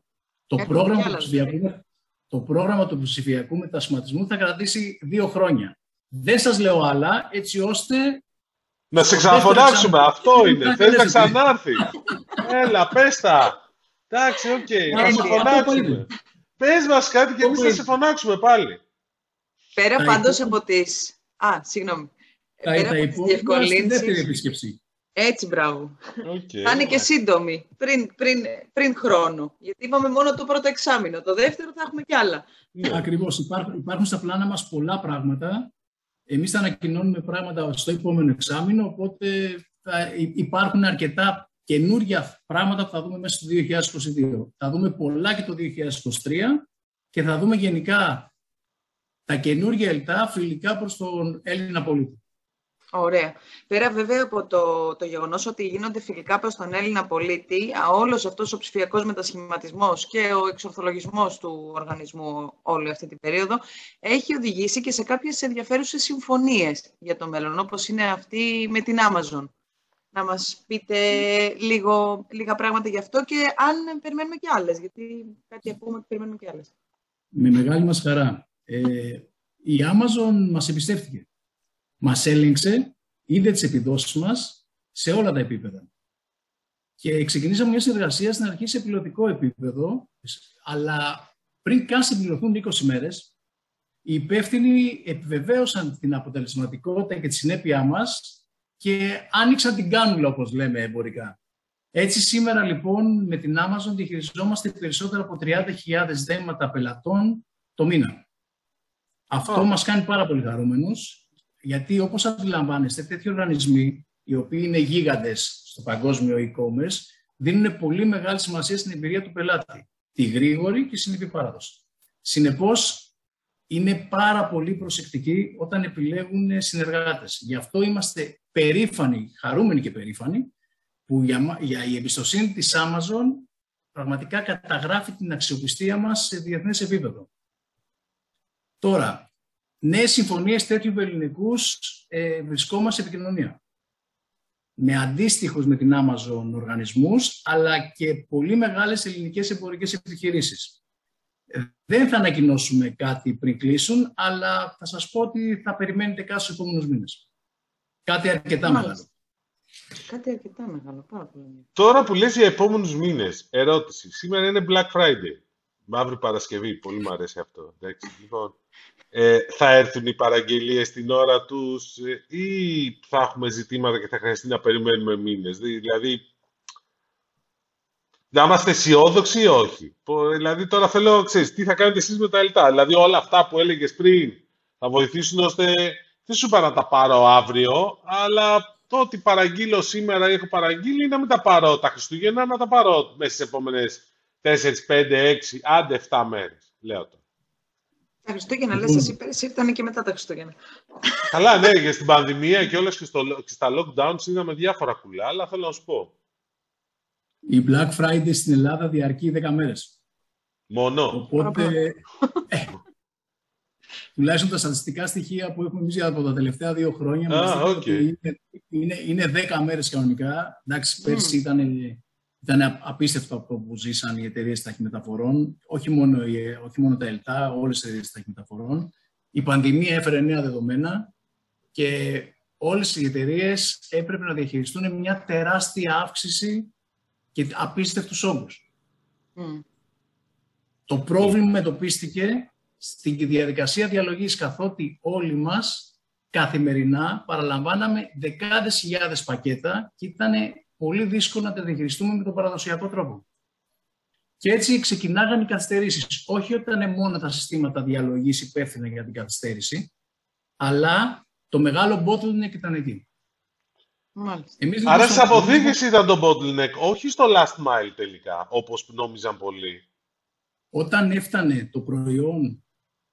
Το πρόγραμμα, του ψηφιακού, το πρόγραμμα του ψηφιακού μετασχηματισμού θα κρατήσει δύο χρόνια. Δεν σας λέω άλλα, έτσι ώστε... Να σε ξαναφωνάξουμε, αυτό είναι. Θες να ξανάρθει. Έλα, πες τα. Εντάξει, οκ, να σε φωνάξουμε. Πες μας κάτι και εμείς θα σε φωνάξουμε πάλι. Πέρα πάντως από τις... Α, συγγνώμη. Τα, Πέρα τα υπόλοιπα στην δεύτερη επίσκεψη. Έτσι, μπράβο. Okay, θα είναι και σύντομη, πριν, πριν, πριν χρόνο. Γιατί είπαμε μόνο το πρώτο εξάμεινο. Το δεύτερο θα έχουμε κι άλλα. Ναι, ακριβώς. Υπάρχουν, υπάρχουν στα πλάνα μας πολλά πράγματα. Εμείς θα ανακοινώνουμε πράγματα στο επόμενο εξάμεινο, οπότε θα υπάρχουν αρκετά καινούργια πράγματα που θα δούμε μέσα στο 2022. Θα δούμε πολλά και το 2023 και θα δούμε γενικά τα καινούργια ελτά φιλικά προς τον Έλληνα πολίτη. Ωραία. Πέρα βέβαια από το, το γεγονός ότι γίνονται φιλικά προς τον Έλληνα πολίτη, όλος αυτός ο ψηφιακός μετασχηματισμός και ο εξορθολογισμός του οργανισμού όλη αυτή την περίοδο έχει οδηγήσει και σε κάποιες ενδιαφέρουσες συμφωνίες για το μέλλον, όπως είναι αυτή με την Amazon. Να μας πείτε λίγο, λίγα πράγματα γι' αυτό και αν περιμένουμε και άλλες, γιατί κάτι ακούμε ότι περιμένουμε και άλλες. Με μεγάλη μας χαρά. Ε, η Amazon μας εμπιστεύτηκε μας έλεγξε, είδε τις επιδόσεις μας σε όλα τα επίπεδα. Και ξεκινήσαμε μια συνεργασία στην αρχή σε πιλωτικό επίπεδο, αλλά πριν καν συμπληρωθούν 20 μέρες, οι υπεύθυνοι επιβεβαίωσαν την αποτελεσματικότητα και τη συνέπειά μας και άνοιξαν την κάνουλα, όπως λέμε εμπορικά. Έτσι σήμερα λοιπόν με την Amazon διαχειριζόμαστε περισσότερα από 30.000 δέματα πελατών το μήνα. Αυτό μας κάνει πάρα πολύ χαρούμενους γιατί όπως αντιλαμβάνεστε, τέτοιοι οργανισμοί, οι οποίοι είναι γίγαντες στο παγκόσμιο e-commerce, δίνουν πολύ μεγάλη σημασία στην εμπειρία του πελάτη. Τη γρήγορη και συνήθι παράδοση. Συνεπώς, είναι πάρα πολύ προσεκτικοί όταν επιλέγουν συνεργάτες. Γι' αυτό είμαστε περήφανοι, χαρούμενοι και περήφανοι, που για, για η εμπιστοσύνη της Amazon πραγματικά καταγράφει την αξιοπιστία μας σε διεθνές επίπεδο. Τώρα, νέε συμφωνίες τέτοιου ελληνικούς ε, βρισκόμαστε σε επικοινωνία. Με αντίστοιχους με την Amazon οργανισμούς, αλλά και πολύ μεγάλες ελληνικές εμπορικές επιχειρήσεις. Ε, δεν θα ανακοινώσουμε κάτι πριν κλείσουν, αλλά θα σας πω ότι θα περιμένετε κάτι στους επόμενους μήνες. Κάτι αρκετά μεγάλο. Κάτι αρκετά μεγάλο, πάρα πολύ. Τώρα που λες για επόμενους μήνες, ερώτηση. Σήμερα είναι Black Friday. Μαύρη Παρασκευή, πολύ μου αρέσει αυτό. Εντάξει, λοιπόν, ε, θα έρθουν οι παραγγελίες την ώρα τους ε, ή θα έχουμε ζητήματα και θα χρειαστεί να περιμένουμε μήνες. Δηλαδή, να είμαστε αισιόδοξοι ή όχι. Δηλαδή, τώρα θέλω, ξέρεις, τι θα κάνετε εσείς με τα ΕΛΤΑ. Δηλαδή, όλα αυτά που έλεγες πριν θα βοηθήσουν ώστε, δεν σου είπα να τα πάρω αύριο, αλλά το ότι παραγγείλω σήμερα ή έχω παραγγείλει, να μην τα πάρω τα Χριστούγεννα, να τα πάρω μέσα στις επόμενες 4, 5, 6, άντε 7 μέρες, λέω το. Τα Χριστούγεννα, λες εσύ πέρυσι ήρθαν και μετά τα Χριστούγεννα. Καλά, ναι, και στην πανδημία και όλες και, στο, και στα lockdowns είδαμε διάφορα κουλά, αλλά θέλω να σου πω. Η Black Friday στην Ελλάδα διαρκεί 10 μέρες. Μόνο. Οπότε, ε, τουλάχιστον τα στατιστικά στοιχεία που έχουμε εμείς από τα τελευταία δύο χρόνια, Α, μας οκ. είναι, είναι, είναι 10 μέρες κανονικά. Εντάξει, πέρσι ήταν, ήταν απίστευτο αυτό που ζήσαν οι εταιρείες ταχυμεταφορών, όχι μόνο, οι- όχι μόνο τα ΕΛΤΑ, όλες οι εταιρείες ταχυμεταφορών. Η πανδημία έφερε νέα δεδομένα και όλες οι εταιρείες έπρεπε να διαχειριστούν μια τεράστια αύξηση και απίστευτους όγκους. Μμ. Το πρόβλημα εντοπίστηκε στην διαδικασία διαλογής καθότι όλοι μας καθημερινά παραλαμβάναμε δεκάδες χιλιάδες πακέτα και ήταν πολύ δύσκολο να τα διαχειριστούμε με τον παραδοσιακό τρόπο. Και έτσι ξεκινάγαν οι καθυστερήσεις. Όχι όταν είναι μόνο τα συστήματα διαλογής υπεύθυνα για την καθυστέρηση, αλλά το μεγάλο bottleneck ήταν εκεί. Μάλιστα. Εμείς, λοιπόν, Άρα στο στις οργανισμό- αποθήκες ήταν το bottleneck, όχι στο last mile τελικά, όπως νόμιζαν πολλοί. όταν έφτανε το προϊόν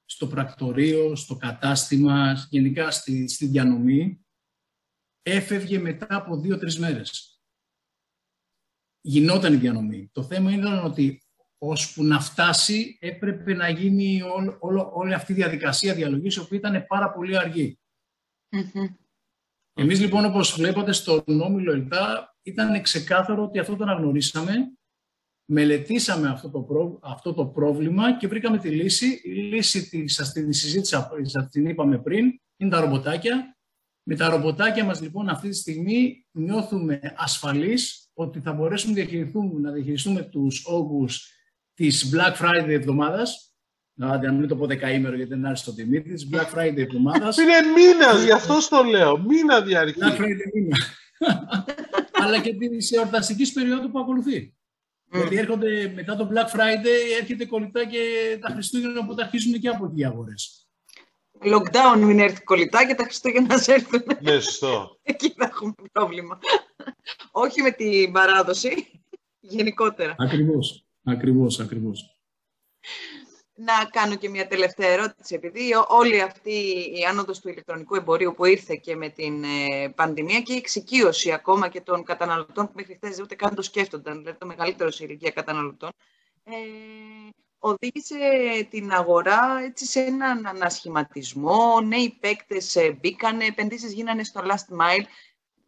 στο πρακτορείο, στο κατάστημα, γενικά στη, στη διανομή, έφευγε μετά από δύο-τρεις μέρες. Γινόταν η διανομή. Το θέμα ήταν ότι ώσπου να φτάσει έπρεπε να γίνει όλο, όλο- όλη αυτή η διαδικασία διαλογής, η οποία ήταν πάρα πολύ αργή. Μμμ. Εμείς λοιπόν όπως βλέπατε στον Όμιλο ΕΛΤΑ ήταν ξεκάθαρο ότι αυτό το αναγνωρίσαμε, μελετήσαμε αυτό το, πρό- αυτό το πρόβλημα και βρήκαμε τη λύση. Η λύση τη, σας την συζήτησα, σας την είπαμε πριν, είναι τα ρομποτάκια. Με τα ρομποτάκια μας λοιπόν αυτή τη στιγμή νιώθουμε ασφαλείς ότι θα μπορέσουμε να διαχειριστούμε, να διαχειριστούμε τους όγκους της Black Friday εβδομάδας, να να μην το πω δεκαήμερο γιατί δεν άρεσε το τιμή της, Black Friday εβδομάδας. Είναι μήνας, γι' αυτό στο λέω. Μήνα διαρκεί. Black Friday μήνα. αλλά και της εορταστικής περίοδου που ακολουθεί. Μμ. Γιατί έρχονται μετά το Black Friday, έρχεται κολλητά και τα Χριστούγεννα που τα αρχίζουν και από εκεί οι αγορές. Lockdown μην έρθει κολλητά και τα Χριστούγεννα να σε έρθουν. Ναι, σωστό. Εκεί θα έχουμε πρόβλημα. Όχι με την παράδοση, γενικότερα. Ακριβώς. Ακριβώς, ακριβώς. Να κάνω και μια τελευταία ερώτηση, επειδή ό- όλη αυτή η άνοδος του ηλεκτρονικού εμπορίου που ήρθε και με την ε, πανδημία και η εξοικείωση ακόμα και των καταναλωτών που μέχρι χθες ούτε καν το σκέφτονταν, δηλαδή το μεγαλύτερο σε ηλικία καταναλωτών, ε, οδήγησε την αγορά έτσι, σε έναν ανασχηματισμό, νέοι παίκτες ε, μπήκανε, επενδύσεις γίνανε στο last mile.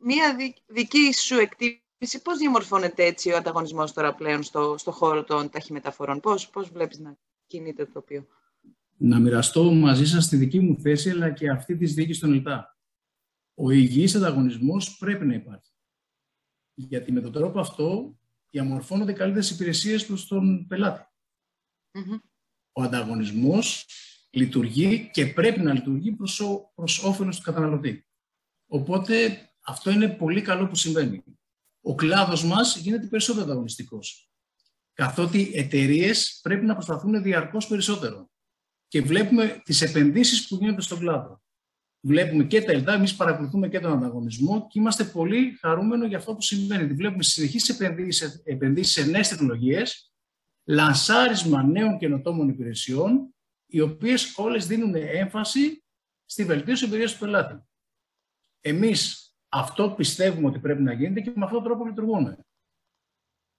Μία δι- δική σου εκτίμηση, πώς διαμορφώνεται έτσι ο ανταγωνισμός τώρα πλέον στο, στο χώρο των ταχυμεταφορών, πώς, πώς βλέπεις να κινείται το τοπίο; Να μοιραστώ μαζί σας τη δική μου θέση, αλλά και αυτή της διοίκηση των ΕΛΤΑ. Ο υγιής ανταγωνισμός πρέπει να υπάρχει. Γιατί με τον τρόπο αυτό διαμορφώνονται καλύτερες υπηρεσίες προς τον πελάτη. Μμμ. ο ανταγωνισμός λειτουργεί και πρέπει να λειτουργεί προς, ο, προς όφελος του καταναλωτή. Οπότε αυτό είναι πολύ καλό που συμβαίνει. Ο κλάδος μας γίνεται περισσότερο ανταγωνιστικός. Καθότι εταιρείες πρέπει να προσπαθούν διαρκώς περισσότερο. Και βλέπουμε τις επενδύσεις που γίνονται στον κλάδο. Βλέπουμε και τα ΕΛΤΑ, εμείς παρακολουθούμε και τον ανταγωνισμό και είμαστε πολύ χαρούμενοι για αυτό που συμβαίνει. Δηλαδή βλέπουμε συνεχείς επενδύσεις, επενδύσεις σε νέες τεχνολογίες, λανσάρισμα νέων καινοτόμων υπηρεσιών, οι οποίες όλες δίνουν έμφαση στη βελτίωση εμπειρίας του πελάτη. Εμείς αυτό πιστεύουμε ότι πρέπει να γίνεται και με αυτόν τον τρόπο λειτουργούμε.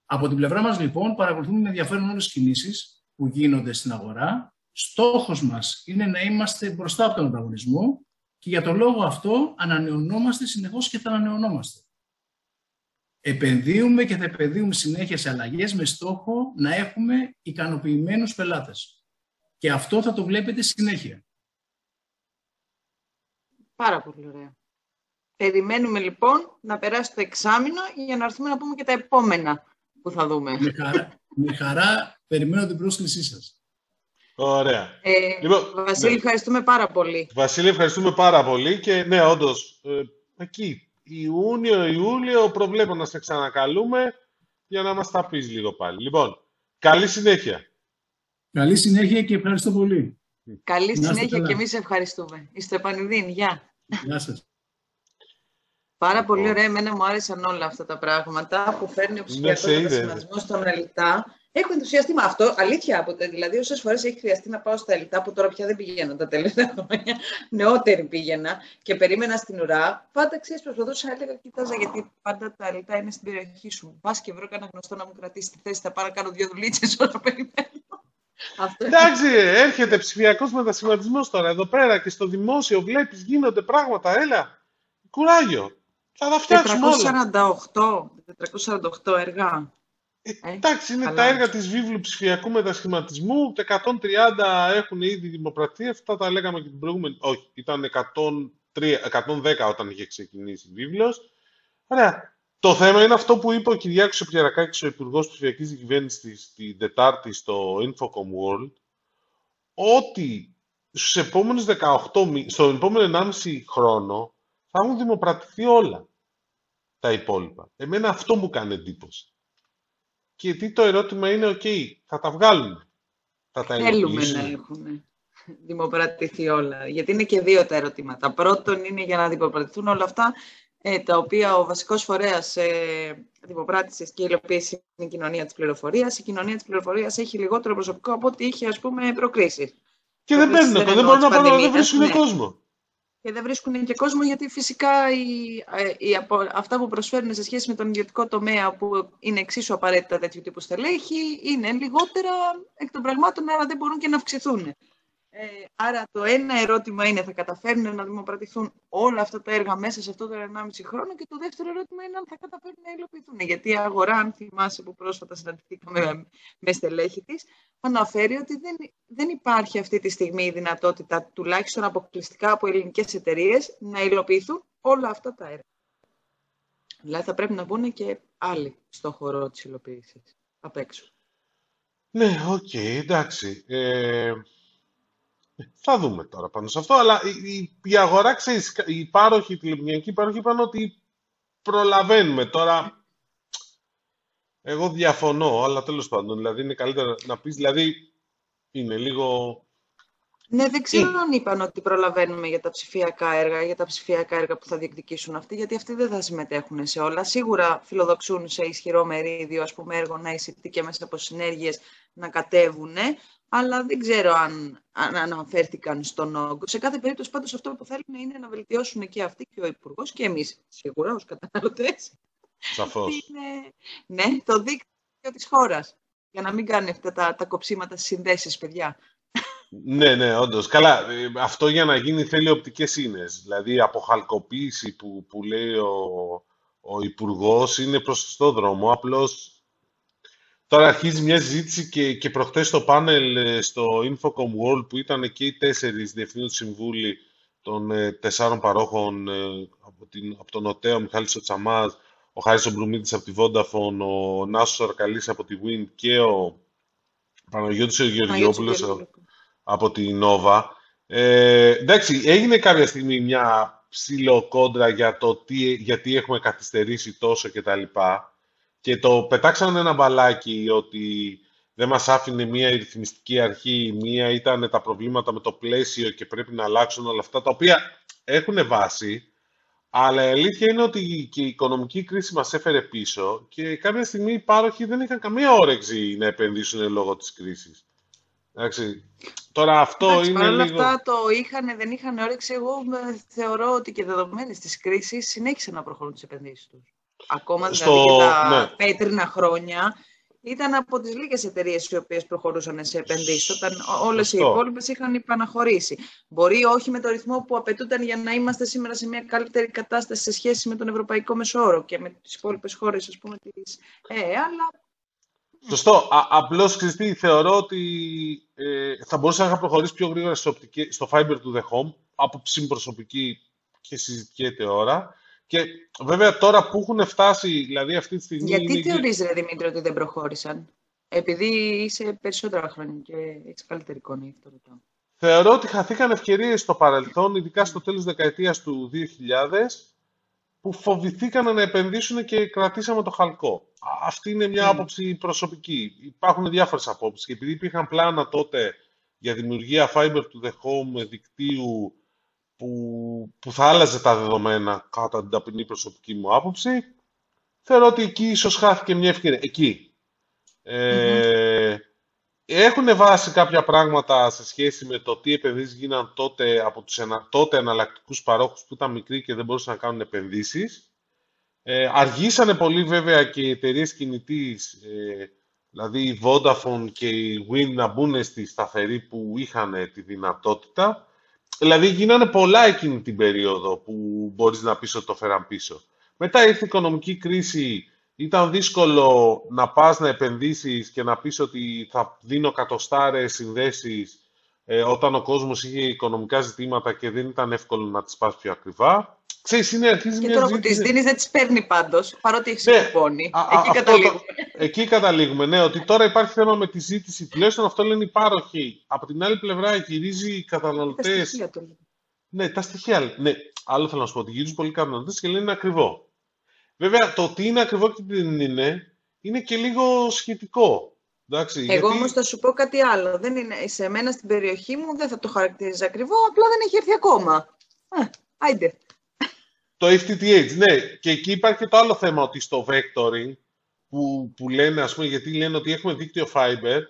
Από την πλευρά μας λοιπόν παρακολουθούμε με ενδιαφέρον όλες τις κινήσεις που γίνονται στην αγορά. Στόχος μας είναι να είμαστε μπροστά από τον ανταγωνισμό και για τον λόγο αυτό ανανεωνόμαστε συνεχώς και θα ανανεωνόμαστε. Επενδύουμε και θα επενδύουμε συνέχεια σε αλλαγές με στόχο να έχουμε ικανοποιημένους πελάτες. Και αυτό θα το βλέπετε συνέχεια. Πάρα πολύ ωραία. Περιμένουμε λοιπόν να περάσει το εξάμεινο για να έρθουμε να πούμε και τα επόμενα που θα δούμε. Με χαρά, με χαρά περιμένω την πρόσκλησή σας. Ωραία. Ε, Λοιπόν, Βασίλη, ναι. ευχαριστούμε πάρα πολύ. Βασίλη, ευχαριστούμε πάρα πολύ και ναι, όντως, ε, εκεί, Ιούνιο, Ιούλιο, προβλέπω να σε ξανακαλούμε για να μας τα πεις λίγο πάλι. Λοιπόν, καλή συνέχεια. Καλή συνέχεια και ευχαριστώ πολύ. Καλή Να είστε συνέχεια καλά. και εμείς ευχαριστούμε. Είστε επανειδήν. Γεια. Γεια σας. Πάρα πολύ Λοιπόν. ωραία. Εμένα μου άρεσαν όλα αυτά τα πράγματα που φέρνει ο ψηφιακός σε είδε. μετασχηματισμός στον ΕΛΤΑ. Έχω ενθουσιαστεί με αυτό. Αλήθεια από το, δηλαδή, όσες φορές έχει χρειαστεί να πάω στα Ελιτά, που τώρα πια δεν πηγαίνω τα τελευταία χρόνια, νεότερη πήγαινα και περίμενα στην ουρά. Πάντα ξέρεις, προσπαθούσα, έλεγα, κοιτάζα, γιατί πάντα τα Ελιτά είναι στην περιοχή σου. Πας και βρω κανένα γνωστό να μου κρατήσει τη θέση, θα πάρω να κάνω δύο δουλίτσες όσο περιμένω. Αυτό. Εντάξει, έρχεται ψηφιακός μετασχηματισμός τώρα εδώ πέρα και στο δημόσιο βλέπεις γίνονται πράγματα. Έλα, κουράγιο. Θα τα φτιάξουμε 448, 448 έργα. Ε, εντάξει, είναι τα έργα της βίβλου ψηφιακού μετασχηματισμού. 130 έχουν ήδη δημοπρατεί. Αυτά τα λέγαμε και την προηγούμενη. Όχι, ήταν 103, 110 όταν είχε ξεκινήσει η βίβλος. Ωραία. Το θέμα είναι αυτό που είπε ο Κυριάκος Πιερακάκης, ο Υπουργός Ψηφιακής Διακυβέρνησης την Τετάρτη στο Infocom World, ότι στους επόμενους 18, στον επόμενο 1,5 χρόνο θα έχουν δημοπρατηθεί όλα τα υπόλοιπα. Εμένα αυτό μου κάνει εντύπωση. Και τι το ερώτημα είναι, οκ, θα τα βγάλουμε. Θα τα Θέλουμε να έχουν δημοπρατηθεί όλα. Γιατί είναι και δύο τα ερωτήματα. Πρώτον είναι για να δημοπρατηθούν όλα αυτά, ε, τα οποία ο βασικός φορέας ε, δημοπράτησης και υλοποίηση είναι η κοινωνία της πληροφορίας. Η κοινωνία της πληροφορίας έχει λιγότερο προσωπικό από ό,τι είχε, ας πούμε, προ κρίσης. Και δεν παίρνουν, δεν, δεν μπορούν να πάνε, δεν βρίσκουν ναι. κόσμο και δεν βρίσκουν και κόσμο γιατί φυσικά οι, ε, οι, αυτά που προσφέρουν σε σχέση με τον ιδιωτικό τομέα που είναι εξίσου απαραίτητα τέτοιου τύπου στελέχη είναι λιγότερα εκ των πραγμάτων άρα δεν μπορούν και να αυξηθούν. Ε, άρα το ένα ερώτημα είναι θα καταφέρουν να δημοπρατηθούν όλα αυτά τα έργα μέσα σε αυτό το 1,5 χρόνο και το δεύτερο ερώτημα είναι αν θα καταφέρουν να υλοποιηθούν. Γιατί η αγορά, αν θυμάσαι που πρόσφατα συναντηθήκαμε με στελέχη της, αναφέρει ότι δεν, δεν υπάρχει αυτή τη στιγμή η δυνατότητα, τουλάχιστον αποκλειστικά από ελληνικές εταιρείες, να υλοποιηθούν όλα αυτά τα έργα. Δηλαδή θα πρέπει να μπουν και άλλοι στον χώρο της υλοποίησης απ' έξω. Ναι, OK, okay, εντάξει. Ε, θα δούμε τώρα πάνω σε αυτό, αλλά η, η αγορά, ξέρεις, οι πάροχοι, οι τηλεπικοινωνικοί πάροχοι είπαν ότι προλαβαίνουμε τώρα. Εγώ διαφωνώ, αλλά τέλος πάντων, δηλαδή είναι καλύτερα να πεις, δηλαδή είναι λίγο... Ναι, δεν ξέρω αν είπαν ότι προλαβαίνουμε για τα ψηφιακά έργα, για τα ψηφιακά έργα που θα διεκδικήσουν αυτοί, γιατί αυτοί δεν θα συμμετέχουν σε όλα. Σίγουρα φιλοδοξούν σε ισχυρό μερίδιο, ας πούμε, έργων ICT και μέσα από συνέργειες να κατέβουν, αλλά δεν ξέρω αν, αν αναφέρθηκαν στον όγκο. Σε κάθε περίπτωση πάντως αυτό που θέλουν είναι να βελτιώσουν και αυτοί και ο Υπουργός και εμείς σίγουρα ως καταναλωτές. Σαφώς. Είναι, ναι, το δίκτυο της χώρας. Για να μην κάνει αυτά τα, τα κοψίματα στις συνδέσεις, παιδιά. Ναι, ναι, όντως. Καλά, ε, αυτό για να γίνει θέλει οπτικές ίνε. Δηλαδή, αποχαλκοποίηση που, που λέει ο, ο Υπουργός είναι προς το δρόμο. Απλώς Τώρα αρχίζει μια συζήτηση και, και προχτές στο πάνελ ε, στο Infocom World που ήταν και οι τέσσερις διευθύνοντες συμβούλοι των ε, τεσσάρων παρόχων ε, από, την, από τον ΟΤΕΟ, ο Μιχάλης ο Τσαμάς, ο Χάρης ο Μπρουμίδης από τη Vodafone, ο Νάσος Αρκαλής από τη Wind και ο Παναγιώτης ο Γεωργιόπουλος από τη Nova. Ε, εντάξει, έγινε κάποια στιγμή μια ψηλοκόντρα για το τι, γιατί έχουμε καθυστερήσει τόσο κτλ και το πετάξανε ένα μπαλάκι ότι δεν μας άφηνε μία ρυθμιστική αρχή, μία ήταν τα προβλήματα με το πλαίσιο και πρέπει να αλλάξουν όλα αυτά, τα οποία έχουν βάση, αλλά η αλήθεια είναι ότι και η οικονομική κρίση μας έφερε πίσω και κάποια στιγμή οι πάροχοι δεν είχαν καμία όρεξη να επενδύσουν λόγω της κρίσης. Εντάξει. Τώρα αυτό Εντάξει, είναι παρόλα λίγο... αυτά το είχαν, δεν είχαν όρεξη. Εγώ θεωρώ ότι και δεδομένες της κρίσης συνέχισαν να προχωρούν τις επενδύσεις τους ακόμα στο... δηλαδή και τα ναι. πέτρινα χρόνια, ήταν από τις λίγες εταιρείες οι οποίες προχωρούσαν σε επενδύσεις, όταν όλες οι υπόλοιπες είχαν υπαναχωρήσει. Μπορεί όχι με το ρυθμό που απαιτούνταν για να είμαστε σήμερα σε μια καλύτερη κατάσταση σε σχέση με τον Ευρωπαϊκό Μεσόωρο και με τις υπόλοιπες χώρες, ας πούμε, της ΕΕ, αλλά... Σωστό. Απλώς Χριστί, θεωρώ ότι ε, θα μπορούσα να προχωρήσει πιο γρήγορα στο, στο Fiber to the Home, άποψη προσωπική και συζητιέται ώρα. Και βέβαια τώρα που έχουν φτάσει, δηλαδή αυτή τη στιγμή... Γιατί είναι... θεωρείς, ρε Δημήτρη, ότι δεν προχώρησαν; Επειδή είσαι περισσότερα χρόνια και έχεις καλύτερη εικόνα γι' αυτό Θεωρώ ότι χαθήκαν ευκαιρίες στο παρελθόν, ειδικά στο τέλος δεκαετίας του 2000, που φοβηθήκαν να επενδύσουν και κρατήσαμε το χαλκό. Αυτή είναι μια mm. άποψη προσωπική. Υπάρχουν διάφορες απόψεις και επειδή υπήρχαν πλάνα τότε για δημιουργία fiber to the home δικτύου που, που θα άλλαζε τα δεδομένα κατά την ταπεινή προσωπική μου άποψη, θεωρώ ότι εκεί ίσως χάθηκε μια ευκαιρία. Εκεί. Ε, Έχουν βάσει κάποια πράγματα σε σχέση με το τι επενδύσεις γίναν τότε από τους ενα, τότε εναλλακτικούς παρόχους που ήταν μικροί και δεν μπορούσαν να κάνουν επενδύσεις. Ε, αργήσανε πολύ βέβαια και οι εταιρείες κινητής, ε, δηλαδή η Vodafone και η Win να μπουν στη σταθερή που είχαν τη δυνατότητα. Δηλαδή γίνανε πολλά εκείνη την περίοδο που μπορείς να πεις ότι το φέραν πίσω. Μετά ήρθε η οικονομική κρίση, ήταν δύσκολο να πας να επενδύσεις και να πεις ότι θα δίνω κατοστάρες συνδέσεις ε, όταν ο κόσμος είχε οικονομικά ζητήματα και δεν ήταν εύκολο να τις πας πιο ακριβά. Ξέρεις, είναι, αρχίζει και μια τώρα που τις δίνεις δεν τις παίρνει πάντως, παρότι έχεις ναι, κουπόνι. Εκεί καταλήγουμε. εκεί καταλήγουμε, ναι, ότι τώρα υπάρχει θέμα με τη ζήτηση. Τουλάχιστον αυτό λένε οι πάροχοι. Από την άλλη πλευρά γυρίζει οι καταναλωτές... Τα στοιχεία του. Ναι, τα στοιχεία. Ναι, άλλο θέλω να σου πω, ότι γυρίζουν πολλοί καταναλωτές και λένε είναι ακριβό. Βέβαια, το τι είναι ακριβό και τι δεν είναι, είναι και λίγο σχετικό. Εντάξει, Εγώ γιατί... όμως θα σου πω κάτι άλλο. Δεν είναι, σε μένα στην περιοχή μου δεν θα το χαρακτηρίζεις ακριβό, απλά δεν έχει έρθει ακόμα. Α, άιντε. Το FTTH, ναι. Και εκεί υπάρχει και το άλλο θέμα ότι στο vectoring, που, που λένε, ας πούμε, γιατί λένε ότι έχουμε δίκτυο fiber,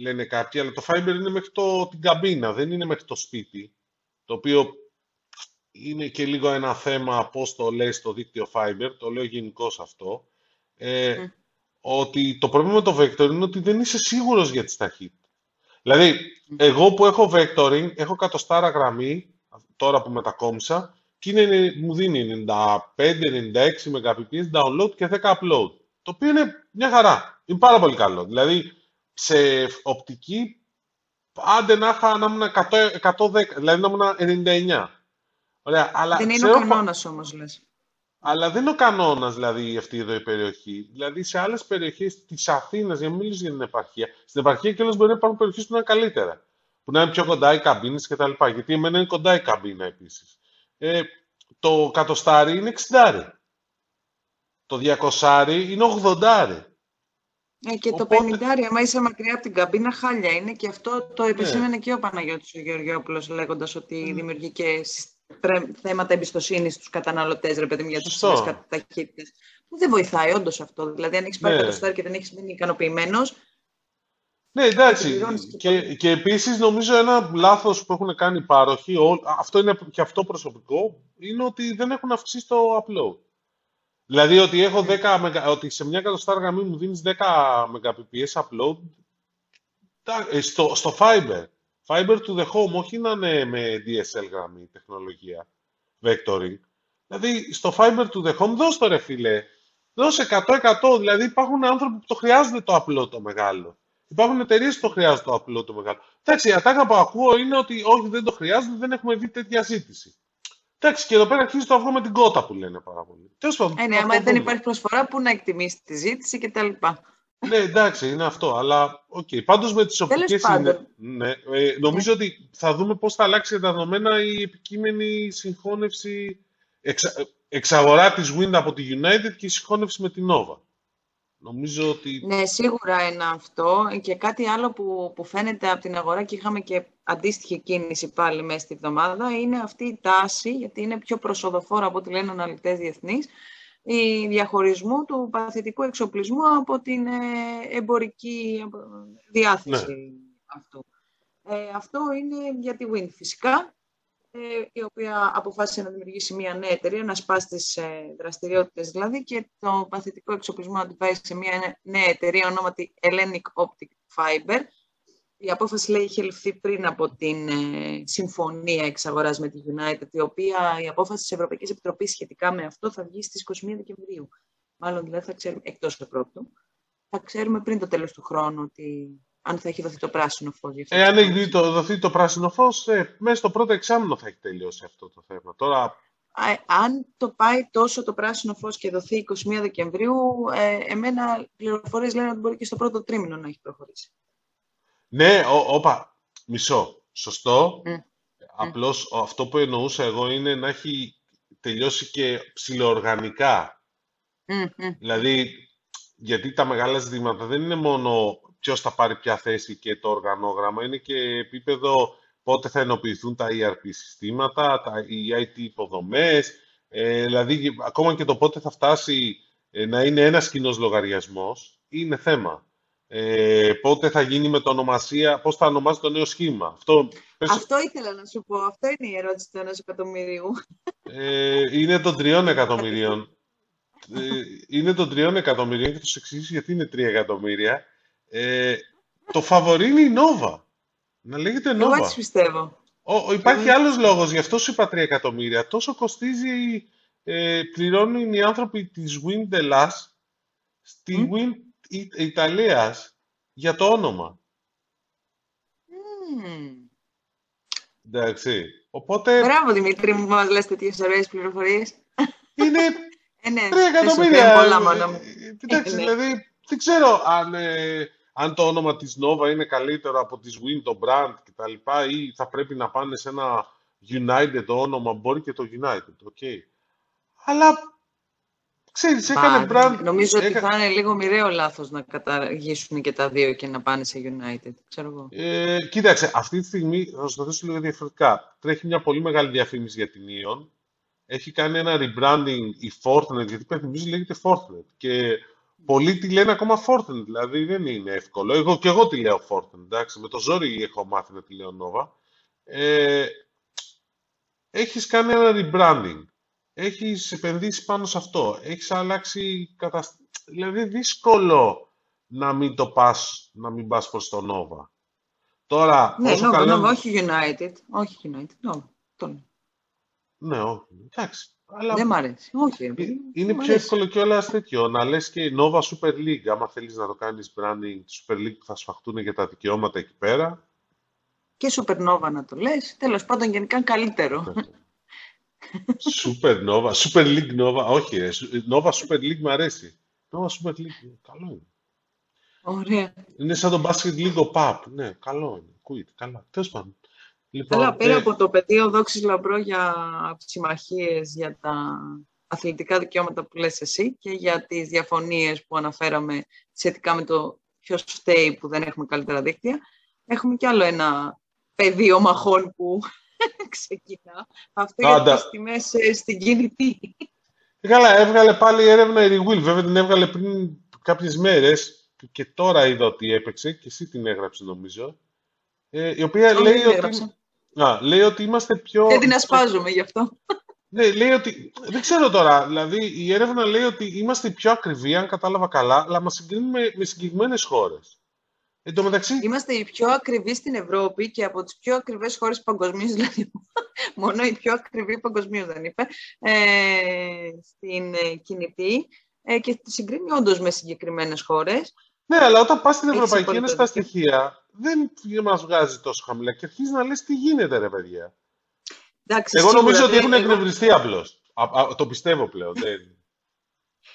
λένε κάποιοι, αλλά το fiber είναι μέχρι το, την καμπίνα, δεν είναι μέχρι το σπίτι. Το οποίο είναι και λίγο ένα θέμα πώς το λες το δίκτυο fiber, το λέω γενικώς αυτό. Ε, Ότι το πρόβλημα με το vectoring είναι ότι δεν είσαι σίγουρος για τις ταχύτητες. Δηλαδή, εγώ που έχω vectoring, έχω κατοστάρα γραμμή, τώρα που μετακόμισα, και είναι, μου δίνει 95-96 Mbps download και 10 upload. Το οποίο είναι μια χαρά. Είναι πάρα πολύ καλό. Δηλαδή, σε οπτική, άντε να είχα να ήμουν 110, δηλαδή να ήμουν 99. Ωραία, αλλά δεν είναι ο κανόνας όμως, λες. Αλλά δεν είναι ο κανόνας δηλαδή αυτή εδώ η περιοχή. Δηλαδή σε άλλες περιοχές της Αθήνας, για να μιλήσω για την επαρχία, στην επαρχία κιόλα μπορεί να υπάρχουν περιοχές που είναι καλύτερα. Που να είναι πιο κοντά οι καμπίνες κτλ. Γιατί εμένα είναι κοντά η καμπίνα επίσης. Ε, το κατοστάρι είναι 60. Το 200 είναι 80. Ε, και Οπότε... το 50, άμα είσαι μακριά από την καμπίνα, χάλια είναι. Και αυτό το ναι. επισήμενε και ο Παναγιώτης ο Γεωργιόπουλος, λέγοντας ότι δημιουργεί και θέματα εμπιστοσύνης στους καταναλωτές, ρε παιδί μου, για τι ταχύτητε. Που δεν βοηθάει όντως αυτό. Δηλαδή, αν έχεις πάρει ναι. κατοστάρι και δεν έχεις μείνει ικανοποιημένος. Ναι, εντάξει. Και, και επίσης νομίζω ένα λάθος που έχουν κάνει οι πάροχοι, αυτό είναι και αυτό προσωπικό, είναι ότι δεν έχουν αυξήσει το upload. Δηλαδή ότι, έχω 10, ότι σε μια κατοστάρ γραμμή μου δίνεις 10 Mbps upload ε, στο, στο Fiber. Fiber to the home, όχι να είναι με DSL γραμμή τεχνολογία, vectoring. Δηλαδή, στο Fiber to the home, δώσε το ρε φίλε. Δώσε 100-100, δηλαδή υπάρχουν άνθρωποι που το χρειάζονται το απλό το μεγάλο. Υπάρχουν εταιρείες που το χρειάζονται το απλό το μεγάλο. Εντάξει, η ατάκα που ακούω είναι ότι όχι, δεν το χρειάζονται, δεν έχουμε δει τέτοια ζήτηση. Εντάξει, και εδώ πέρα αρχίζει το αυγό με την κότα που λένε πάρα πολύ. Τέλος Ε, ναι, άμα δεν υπάρχει προσφορά, πού να εκτιμήσεις τη ζήτηση κτλ. Ναι, εντάξει, είναι αυτό. Αλλά, OK. Okay. Πάντως με τις οπτικές είναι... Ναι, ε, νομίζω ότι θα δούμε πώς θα αλλάξει τα δεδομένα η επικείμενη συγχώνευση εξα... εξαγορά της Wind από τη United και η συγχώνευση με την Nova. Νομίζω ότι... Ναι, σίγουρα είναι αυτό. Και κάτι άλλο που, που φαίνεται από την αγορά και είχαμε και αντίστοιχη κίνηση πάλι μέσα στη εβδομάδα είναι αυτή η τάση, γιατί είναι πιο προσοδοφόρα από ό,τι λένε αναλυτές διεθνείς, η διαχωρισμού του παθητικού εξοπλισμού από την ε, εμπορική διάθεση ναι. αυτού. Ε, αυτό είναι για τη WIN φυσικά, ε, η οποία αποφάσισε να δημιουργήσει μια νέα εταιρεία, να σπάσει τις ε, δραστηριότητες δηλαδή και το παθητικό εξοπλισμό να την πάει σε μια νέα εταιρεία ονόματι Hellenic Optic Fiber, η απόφαση λέει είχε ληφθεί πριν από την ε, συμφωνία εξαγοράς με τη United, η οποία η απόφαση της Ευρωπαϊκής Επιτροπής σχετικά με αυτό θα βγει στις 21 Δεκεμβρίου. Μάλλον δηλαδή θα ξέρουμε, εκτός του πρώτου, θα ξέρουμε πριν το τέλος του χρόνου ότι αν θα έχει δοθεί το πράσινο φως. Ε, αν έχει το, δοθεί το πράσινο φως, ε, μέσα στο πρώτο εξάμεινο θα έχει τελειώσει αυτό το θέμα. Τώρα... αν το πάει τόσο το πράσινο φως και δοθεί 21 Δεκεμβρίου, ε, εμένα πληροφορίες λένε ότι μπορεί και στο πρώτο τρίμηνο να έχει προχωρήσει. Ναι, όπα, μισό. Σωστό. Mm. Απλώς αυτό που εννοούσα εγώ είναι να έχει τελειώσει και ψηλοοργανικά. Δηλαδή, γιατί τα μεγάλα ζητήματα δεν είναι μόνο ποιος θα πάρει ποια θέση και το οργανόγραμμα, είναι και επίπεδο πότε θα ενοποιηθούν τα ERP συστήματα, τα, οι IT υποδομές, ε, δηλαδή ακόμα και το πότε θα φτάσει ε, να είναι ένας κοινός λογαριασμός, είναι θέμα. Ε, πότε θα γίνει με το ονομασία, πώς θα ονομάσει το νέο σχήμα. Αυτό, Αυτό ήθελα να σου πω. Αυτό είναι η ερώτηση του ενός εκατομμυρίου. ε, είναι των τριών εκατομμυρίων. Ε, είναι των τριών εκατομμυρίων και θα σου εξηγήσω γιατί είναι τρία εκατομμύρια. Ε, το φαβορί είναι η Nova. Να λέγεται Εγώ Nova. έτσι πιστεύω. Ο, ο- υπάρχει άλλος λόγος, γι' αυτό σου είπα 3 εκατομμύρια. Τόσο κοστίζει, ε, πληρώνουν οι άνθρωποι της Wind Hellas στη Μμ. Wind Ι- Ιταλίας για το όνομα. Μμμ. Εντάξει. Οπότε Μπράβο Δημήτρη μου που μας λες τέτοιες ωραίες πληροφορίες. είναι Ε, ναι, 3 δεν σου εκατομμύρια. φταίνουν πολλά μάνα μου. Ε, Εντάξει, Ε, ναι. δηλαδή δεν ξέρω αν, ε, αν το όνομα της Nova είναι καλύτερο από της Wind, το brand κτλ. ή θα πρέπει να πάνε σε ένα United το όνομα, μπορεί και το United, OK. Αλλά, ξέρεις, έκανε Μπα, brand... Νομίζω ότι έκα- θα είναι λίγο μοιραίο λάθος να καταργήσουν και τα δύο και να πάνε σε United. Ξέρω εγώ. Ε, κοίταξε, αυτή τη στιγμή θα σου το θέσω λίγο διαφορετικά. Τρέχει μια πολύ μεγάλη διαφήμιση για την EON. Έχει κάνει ένα rebranding η Forthnet, γιατί υπενθυμίζω λέγεται Forthnet. Και πολλοί τη λένε ακόμα Forthnet, δηλαδή δεν είναι εύκολο. Εγώ και εγώ τη λέω Forthnet, εντάξει. Με το ζόρι έχω μάθει να τη λέω Nova. Ε, έχεις κάνει ένα rebranding. Έχεις επενδύσει πάνω σε αυτό. Έχεις αλλάξει κατασ... Δηλαδή δύσκολο να μην το πας, να μην πας προς το Nova. Τώρα, Ναι, όσο Nova, καλό... Nova, όχι United. Όχι United, Nova. Τον. Ναι, όχι. Εντάξει. Αλλά Δεν μ' αρέσει. Όχι, ρε παιδί ε- μου, είναι δεν μ' πιο αρέσει. εύκολο κιόλας τέτοιο. Να λες και Nova Super League, άμα θέλεις να το κάνεις branding Super League που θα σφαχτούν για τα δικαιώματα εκεί πέρα. Και Supernova να το λες. Τέλος πάντων, γενικά καλύτερο. Super Nova, Super League Nova, όχι ρε, Su- Nova Super League μου αρέσει. Nova Super League, καλό είναι. Ωραία. Είναι σαν το Basket League ο Pap, ναι, καλό είναι, ακούγεται, καλά. Τέλος πάντων. Λοιπόν, Καλά, πέρα ε, από το πεδίο δόξης λαμπρό για συμμαχίες, για τα αθλητικά δικαιώματα που λες εσύ και για τις διαφωνίες που αναφέραμε σχετικά με το ποιος φταίει που δεν έχουμε καλύτερα δίκτυα, έχουμε κι άλλο ένα πεδίο μαχών που ξεκινά. Αυτό για Άντα. τις τιμές ε, στην κινητή. Καλά, έβγαλε πάλι έρευνα η Rewill. Βέβαια την έβγαλε πριν κάποιες μέρες και τώρα είδα ότι έπαιξε και εσύ την έγραψες νομίζω. Ε, η οποία Όχι, λέει δεν ότι, έγραψα. Α, λέει ότι είμαστε πιο... Δεν την ασπάζομαι γι' αυτό. Ναι, λέει ότι... Δεν ξέρω τώρα. Δηλαδή η έρευνα λέει ότι είμαστε πιο ακριβοί, αν κατάλαβα καλά, αλλά μας συγκρίνουμε με συγκεκριμένες χώρες. Εν τω μεταξύ, Είμαστε οι πιο ακριβοί στην Ευρώπη και από τις πιο ακριβές χώρες παγκοσμίως, δηλαδή μόνο οι πιο ακριβοί παγκοσμίως δεν είπε, ε, στην ε, κινητή ε, και τη συγκρίνει όντως με συγκεκριμένες χώρες. ναι, αλλά όταν πας στην Έχεις Ευρωπαϊκή απόλυτο Ένωση τα δίκιο. στοιχεία, δεν μας βγάζει τόσο χαμηλά και αρχίζεις να λες τι γίνεται ρε παιδιά. Εντάξει, Εγώ σίγουρα νομίζω ότι δεν- έχουν εγώ- εκνευριστεί απλώς. Α, α, το πιστεύω πλέον. Δεν,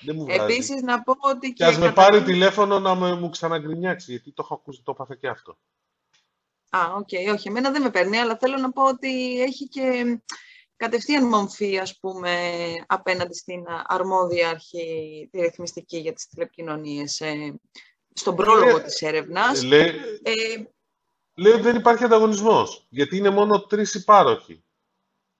δεν μου βγάζει. Επίσης να πω ότι Και ας με καταρχήν- πάρει τηλέφωνο να με, μου ξαναγκρινιάξει, γιατί το έχω ακούσει, το έπαθα και αυτό. Α, οκ, όχι, εμένα δεν με παίρνει, αλλά θέλω να πω ότι έχει και κατευθείαν μομφή, ας πούμε, απέναντι στην αρμόδια αρχή, τη ρυθμιστική για τις τηλεπικοινωνίες, ε, στον πρόλογο Ε, της έρευνας. Λέει, Ε, λέει ότι δεν υπάρχει ανταγωνισμός, γιατί είναι μόνο τρεις πάροχοι.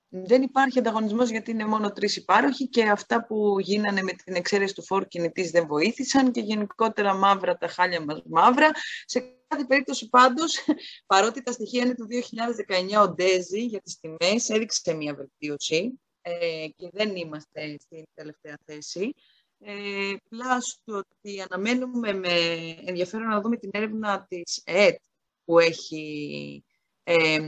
δεν υπάρχει ανταγωνισμός γιατί είναι μόνο τρεις υπάροχοι και αυτά που γίνανε με την εξαίρεση του φόρου κινητής δεν βοήθησαν και γενικότερα μαύρα τα χάλια μας μαύρα. Σε κάθε περίπτωση πάντως, παρότι τα στοιχεία είναι του 2019, ο Ντέζι για τις τιμές έδειξε μια βελτίωση ε, και δεν είμαστε στην τελευταία θέση. Ε, πλάς το ότι αναμένουμε με ενδιαφέρον να δούμε την έρευνα της ΕΕΤ που έχει ε,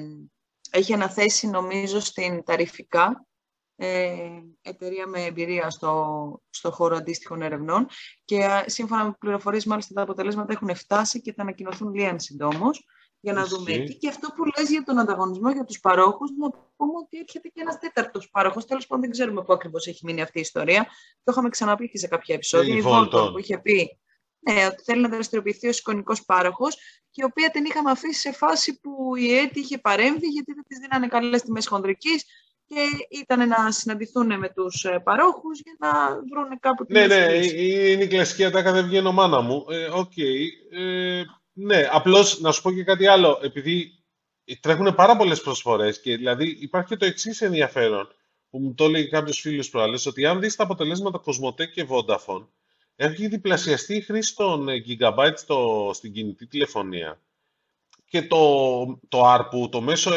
έχει αναθέσει νομίζω στην Ταριφικά, ε, εταιρεία με εμπειρία στο, στο χώρο αντίστοιχων ερευνών. Και α, σύμφωνα με πληροφορίες μάλιστα τα αποτελέσματα έχουν φτάσει και θα ανακοινωθούν λίγαν συντόμως για να Ισχύει. δούμε εκεί. Και αυτό που λες για τον ανταγωνισμό για τους παρόχους, να πούμε ότι έρχεται και ένας τέταρτος παρόχος. Τέλος πάντων δεν ξέρουμε πού ακριβώς έχει μείνει αυτή η ιστορία. Το είχαμε ξαναπεί και σε κάποια επεισόδια. Η Η Volton Volton. που είχε πει ναι, ότι θέλει να δραστηριοποιηθεί ως εικονικός πάροχος και η οποία την είχαμε αφήσει σε φάση που η ΕΕΤΤ είχε παρέμβει γιατί δεν της δίνανε καλές τιμές χονδρικής και ήταν να συναντηθούν με τους ε, παρόχους για να βρουν κάπου τη Ναι, μέση ναι, λύση. ε- είναι η κλασική ατάκα, δεν βγαίνω μάνα μου. Ε, Οκ. Ε, ναι, απλώς να σου πω και κάτι άλλο. Επειδή τρέχουν πάρα πολλές προσφορές και δηλαδή υπάρχει και το εξής ενδιαφέρον που μου το έλεγε κάποιος φίλος προάλλες, ότι αν δεις τα αποτελέσματα Cosmote και Vodafone, έχει διπλασιαστεί η χρήση των ε, gigabytes στο, στην κινητή τηλεφωνία και το, το ARPU, το μέσο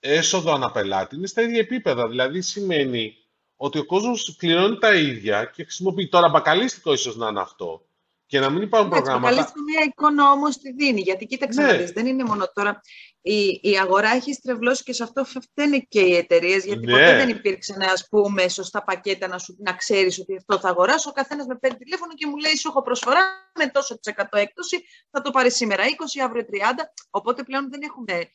έσοδο αναπελάτη, είναι στα ίδια επίπεδα. Δηλαδή σημαίνει ότι ο κόσμος πληρώνει τα ίδια και χρησιμοποιεί τώρα μπακαλίστικο ίσως να είναι αυτό και να μην υπάρχουν Εντάξει, προγράμματα. Μπακαλίστικο μια εικόνα όμως τη δίνει. Γιατί κοίταξε Ναι. να δεις, δεν είναι μόνο τώρα. Η, η αγορά έχει στρεβλώσει και σε αυτό φταίνε και οι εταιρείες. Γιατί Ναι. ποτέ δεν υπήρξε ας πούμε, σωστά πακέτα να, σου, να ξέρεις ότι αυτό θα αγοράσω. Ο καθένας με παίρνει τηλέφωνο και μου λέει: Σου έχω προσφορά με τόσο της εκατό έκπτωση. Θα το πάρεις σήμερα 20, αύριο 30. Οπότε πλέον δεν έχουμε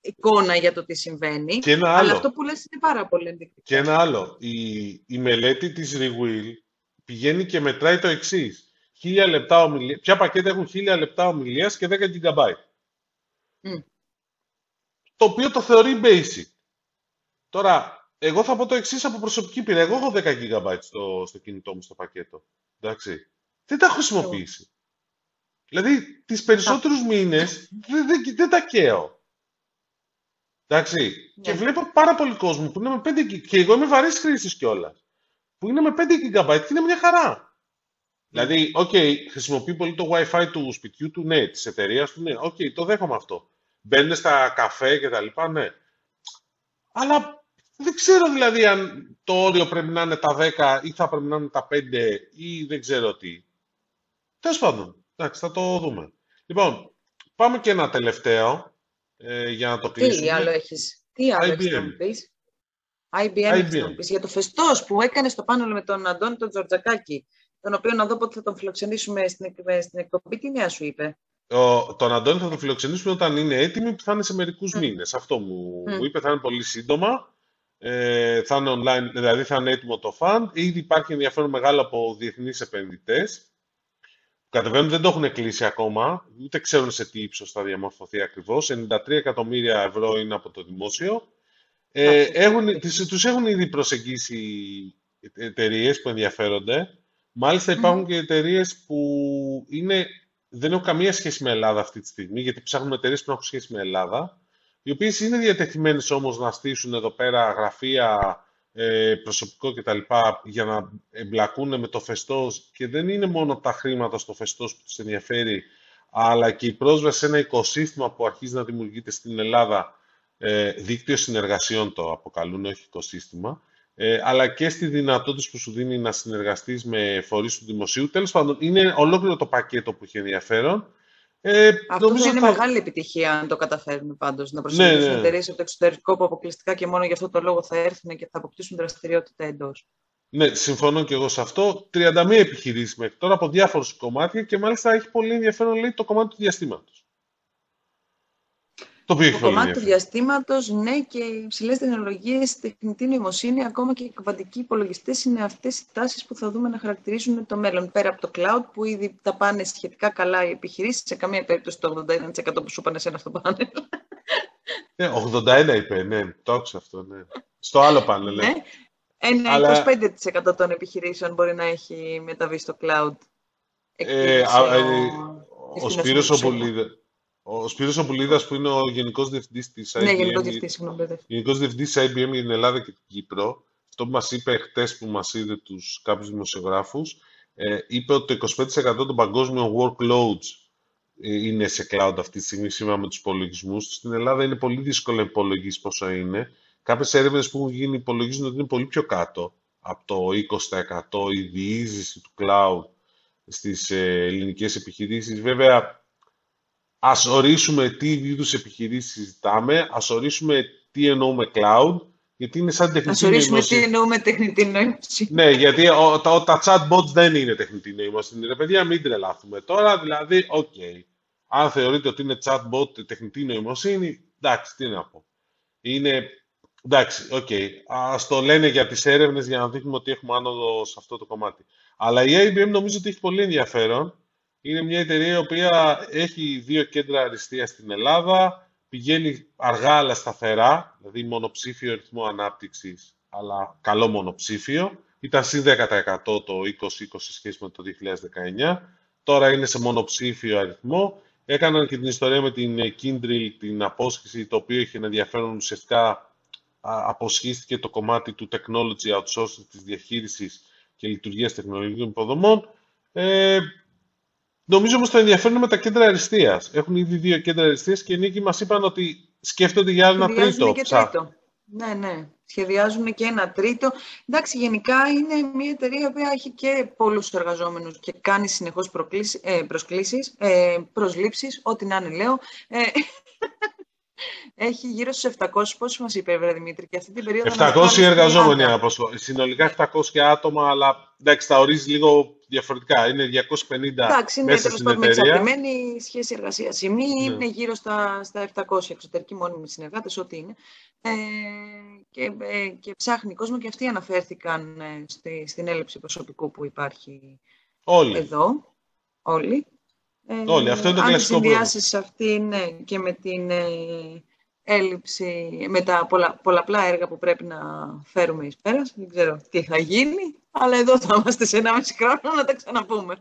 εικόνα για το τι συμβαίνει. Και ένα Αλλά άλλο. αυτό που λες είναι πάρα πολύ ενδεικτικό. Και ένα άλλο. Η, η μελέτη της Rewill πηγαίνει και μετράει το εξής. Λεπτά ομιλία, ποια πακέτα έχουν 1000 λεπτά ομιλίας και 10 GB. Μμ. Το οποίο το θεωρεί basic. Τώρα, εγώ θα πω το εξής από προσωπική πείρα. Εγώ έχω 10 GB στο, στο κινητό μου στο πακέτο. Εντάξει. Δεν τα έχω χρησιμοποιήσει. Δηλαδή, τις περισσότερους μήνες δεν, δεν, δεν τα καίω. Εντάξει. Και Ναι. βλέπω πάρα πολύ κόσμο που είναι με 5 GB. Και εγώ είμαι βαρύς χρήστης κιόλας. Που είναι με 5 GB και είναι μια χαρά. Δηλαδή, οκ, χρησιμοποιεί πολύ το Wi-Fi του σπιτιού του, ναι, της εταιρείας του, ναι, οκ, το δέχομαι αυτό. Μπαίνουν στα καφέ και τα λοιπά, ναι. Αλλά δεν ξέρω δηλαδή αν το όριο πρέπει να είναι τα 10 ή θα πρέπει να είναι τα 5 ή δεν ξέρω τι. Τέλος πάντων, εντάξει, θα το δούμε. Λοιπόν, πάμε και ένα τελευταίο ε, για να το κλείσουμε. Τι άλλο έχεις, τι άλλο έχεις να IBM. μου πεις; IBM, έχεις να μου IBM. πεις. Για το φεστός που έκανε στο πάνελ με τον Αντώνη τον Τζορτζακάκη, τον οποίο να δω πότε θα τον φιλοξενήσουμε στην, εκ- στην εκπομπή, τι νέα σου είπε; Ο, τον Αντώνη θα τον φιλοξενήσουμε όταν είναι έτοιμη, που θα είναι σε μερικούς Μμ. μήνες. Αυτό μου, Μμ. μου είπε, θα είναι πολύ σύντομα. Ε, θα είναι online, δηλαδή θα είναι έτοιμο το fund. Ήδη υπάρχει ενδιαφέρον μεγάλο από διεθνείς επενδυτές. που Κατεβαίνουν, δεν το έχουν κλείσει ακόμα, ούτε ξέρουν σε τι ύψος θα διαμορφωθεί ακριβώς. 93 εκατομμύρια ευρώ είναι από το δημόσιο. Ε, Εντάξει. έχουν, τις- τους έχουν ήδη προσεγγίσει εταιρείες που ενδιαφέρονται. Μάλιστα υπάρχουν Μμμ. και εταιρείες που είναι, δεν έχουν καμία σχέση με Ελλάδα αυτή τη στιγμή, γιατί ψάχνουμε εταιρείες που έχουν σχέση με Ελλάδα, οι οποίες είναι διατεθειμένες όμως να στήσουν εδώ πέρα γραφεία, ε, προσωπικό κτλ. για να εμπλακούν με το φεστός και δεν είναι μόνο τα χρήματα στο φεστός που τους ενδιαφέρει, αλλά και η πρόσβαση σε ένα οικοσύστημα που αρχίζει να δημιουργείται στην Ελλάδα, ε, δίκτυο συνεργασιών το αποκαλούν, όχι οικοσύστημα, ε, αλλά και στη δυνατότητα που σου δίνει να συνεργαστείς με φορείς του δημοσίου. Τέλος πάντων, είναι ολόκληρο το πακέτο που έχει ενδιαφέρον. Ε, Αυτό νομίζω θα είναι θα- μεγάλη επιτυχία αν το καταφέρουν πάντως, να προσεγγίσουν ναι. εταιρείες από το εξωτερικό που αποκλειστικά και μόνο για αυτό το λόγο θα έρθουν και θα αποκτήσουν δραστηριότητα εντός. Ναι, συμφωνώ και εγώ σε αυτό. 31 επιχειρήσεις μέχρι τώρα από διάφορους κομμάτια και μάλιστα έχει πολύ ενδιαφέρον λέει το κομμάτι του διαστήματος. Το οποίο έχει Το πολύ κομμάτι του ενδιαφέρον. διαστήματος, ναι, και οι υψηλές τεχνολογίες, τεχνητή νοημοσύνη, ακόμα και οι κβαντικοί υπολογιστές είναι αυτές οι τάσεις που θα δούμε να χαρακτηρίσουν το μέλλον. Πέρα από το cloud, που ήδη τα πάνε σχετικά καλά οι επιχειρήσεις, σε καμία περίπτωση το 81% που σου είπαν εσένα στο πάνελ. Ναι, 81 είπε, ναι, το άκουσα αυτό, ναι. Στο άλλο πάνελ, ναι. ναι. Ένα Αλλά- 25% των επιχειρήσεων μπορεί να έχει μεταβεί στο cloud. Ε, Εκτίμησε α, ο- ε, η ο Σπύρος Σπύρος Οπουλίδας. Οπουλίδα- ο Σπύρος Οπουλίδας που είναι ο Γενικός Διευθυντής της IBM, Ναι, γενικός διευθυντής, συγγνώμη. μπερδεύτηκα. Γενικός Διευθυντής της IBM για την Ελλάδα και την Κύπρο, αυτό που μας είπε χτες που μας είδε τους κάποιους δημοσιογράφους, ε, είπε ότι το 25% των παγκόσμιων workloads ε, είναι σε cloud αυτή τη στιγμή σύμφωνα με τους υπολογισμούς. Στην Ελλάδα είναι πολύ δύσκολο να υπολογίσεις πόσο είναι. Κάποιες έρευνες που έχουν γίνει υπολογίζουν ότι είναι πολύ πιο κάτω από το 20% η διείσδυση του cloud στις ε, ελληνικές επιχειρήσεις. Βέβαια, ας ορίσουμε τι είδους επιχειρήσεις συζητάμε, ας ορίσουμε τι εννοούμε cloud, γιατί είναι σαν Να τεχνητή ορίσουμε τι νοημοσύνη. εννοούμε τεχνητή νοημοσύνη. Ναι, γιατί ο, τα, τα chatbots δεν είναι τεχνητή νοημοσύνη. Ρε παιδιά, μην τρελαθούμε. Τώρα, δηλαδή, οκ. Αν θεωρείτε ότι είναι chatbot τεχνητή νοημοσύνη, εντάξει, τι να πω. Είναι, εντάξει, οκ. Ας το λένε για τις έρευνες για να δείχνουμε ότι έχουμε άνοδο σε αυτό το κομμάτι. Αλλά η IBM νομίζω ότι έχει πολύ ενδιαφέρον. Είναι μια εταιρεία η οποία έχει δύο κέντρα αριστείας στην Ελλάδα, πηγαίνει αργά αλλά σταθερά, δηλαδή μονοψήφιο ρυθμό ανάπτυξης, αλλά καλό μονοψήφιο. Ήταν συν 10% το 2020 σε σχέση με το 2019. Τώρα είναι σε μονοψήφιο αριθμό. Έκαναν και την ιστορία με την ε, Kyndryl, την απόσχηση, το οποίο είχε ενδιαφέρον ουσιαστικά α, αποσχίστηκε το κομμάτι του technology outsourcing της διαχείρισης και λειτουργίας τεχνολογικών υποδομών. Ε, νομίζω όμως το ενδιαφέρον με τα κέντρα αριστείας. Έχουν ήδη δύο κέντρα αριστείας και οι Νίκη μας είπαν ότι σκέφτονται για ένα τρίτο. Και τρίτο. Ναι, ναι. Σχεδιάζουν και ένα τρίτο. Εντάξει, γενικά είναι μια εταιρεία που έχει και πολλούς εργαζόμενους και κάνει συνεχώς ε, προσκλήσεις, ε, προσλήψεις, ό,τι να είναι λέω. Ε, έχει γύρω στους 700, πώς μας είπε, Βρε Δημήτρη, και αυτή την περίοδο... 700 εργαζόμενοι, συνολικά 700 άτομα, αλλά εντάξει, τα ορίζεις λίγο διαφορετικά. Είναι 250 Εντάξει, είναι μέσα στην εταιρεία. με σχέση εργασίας. Η μία ναι. είναι γύρω στα, στα 700 εξωτερικοί μόνιμοι συνεργάτες, ό,τι είναι. Ε, και, ε, και ψάχνει κόσμο και αυτοί αναφέρθηκαν ε, στη, στην έλλειψη προσωπικού που υπάρχει Όλοι. εδώ. Όλοι. Ε, Όλοι. Αυτό είναι το κλασικό πρόβλημα. Αν συνδυάσεις αυτή ναι, και με την ε, έλλειψη, με τα πολλα, πολλαπλά έργα που πρέπει να φέρουμε εις πέρας, δεν ξέρω τι θα γίνει, αλλά εδώ θα είμαστε σε 1,5 χρόνο να τα ξαναπούμε.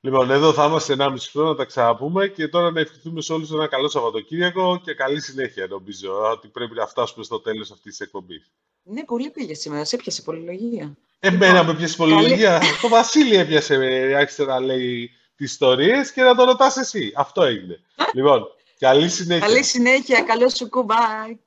Λοιπόν, εδώ θα είμαστε σε 1,5 χρόνο να τα ξαναπούμε και τώρα να ευχηθούμε σε όλους ένα καλό Σαββατοκύριακο και καλή συνέχεια νομίζω ότι πρέπει να φτάσουμε στο τέλος αυτής της εκπομπής. Ναι, πολύ πήγε σήμερα. Σε έπιασε πολυλογία. Εμένα λοιπόν, με έπιασε πολυλογία. Το Βασίλη έπιασε, άρχισε να λέει τις ιστορίες και να το ρωτάς εσύ. Αυτό έγινε. λοιπόν, καλή συνέχεια. Καλή συνέχεια. Καλό σου κουμπάι.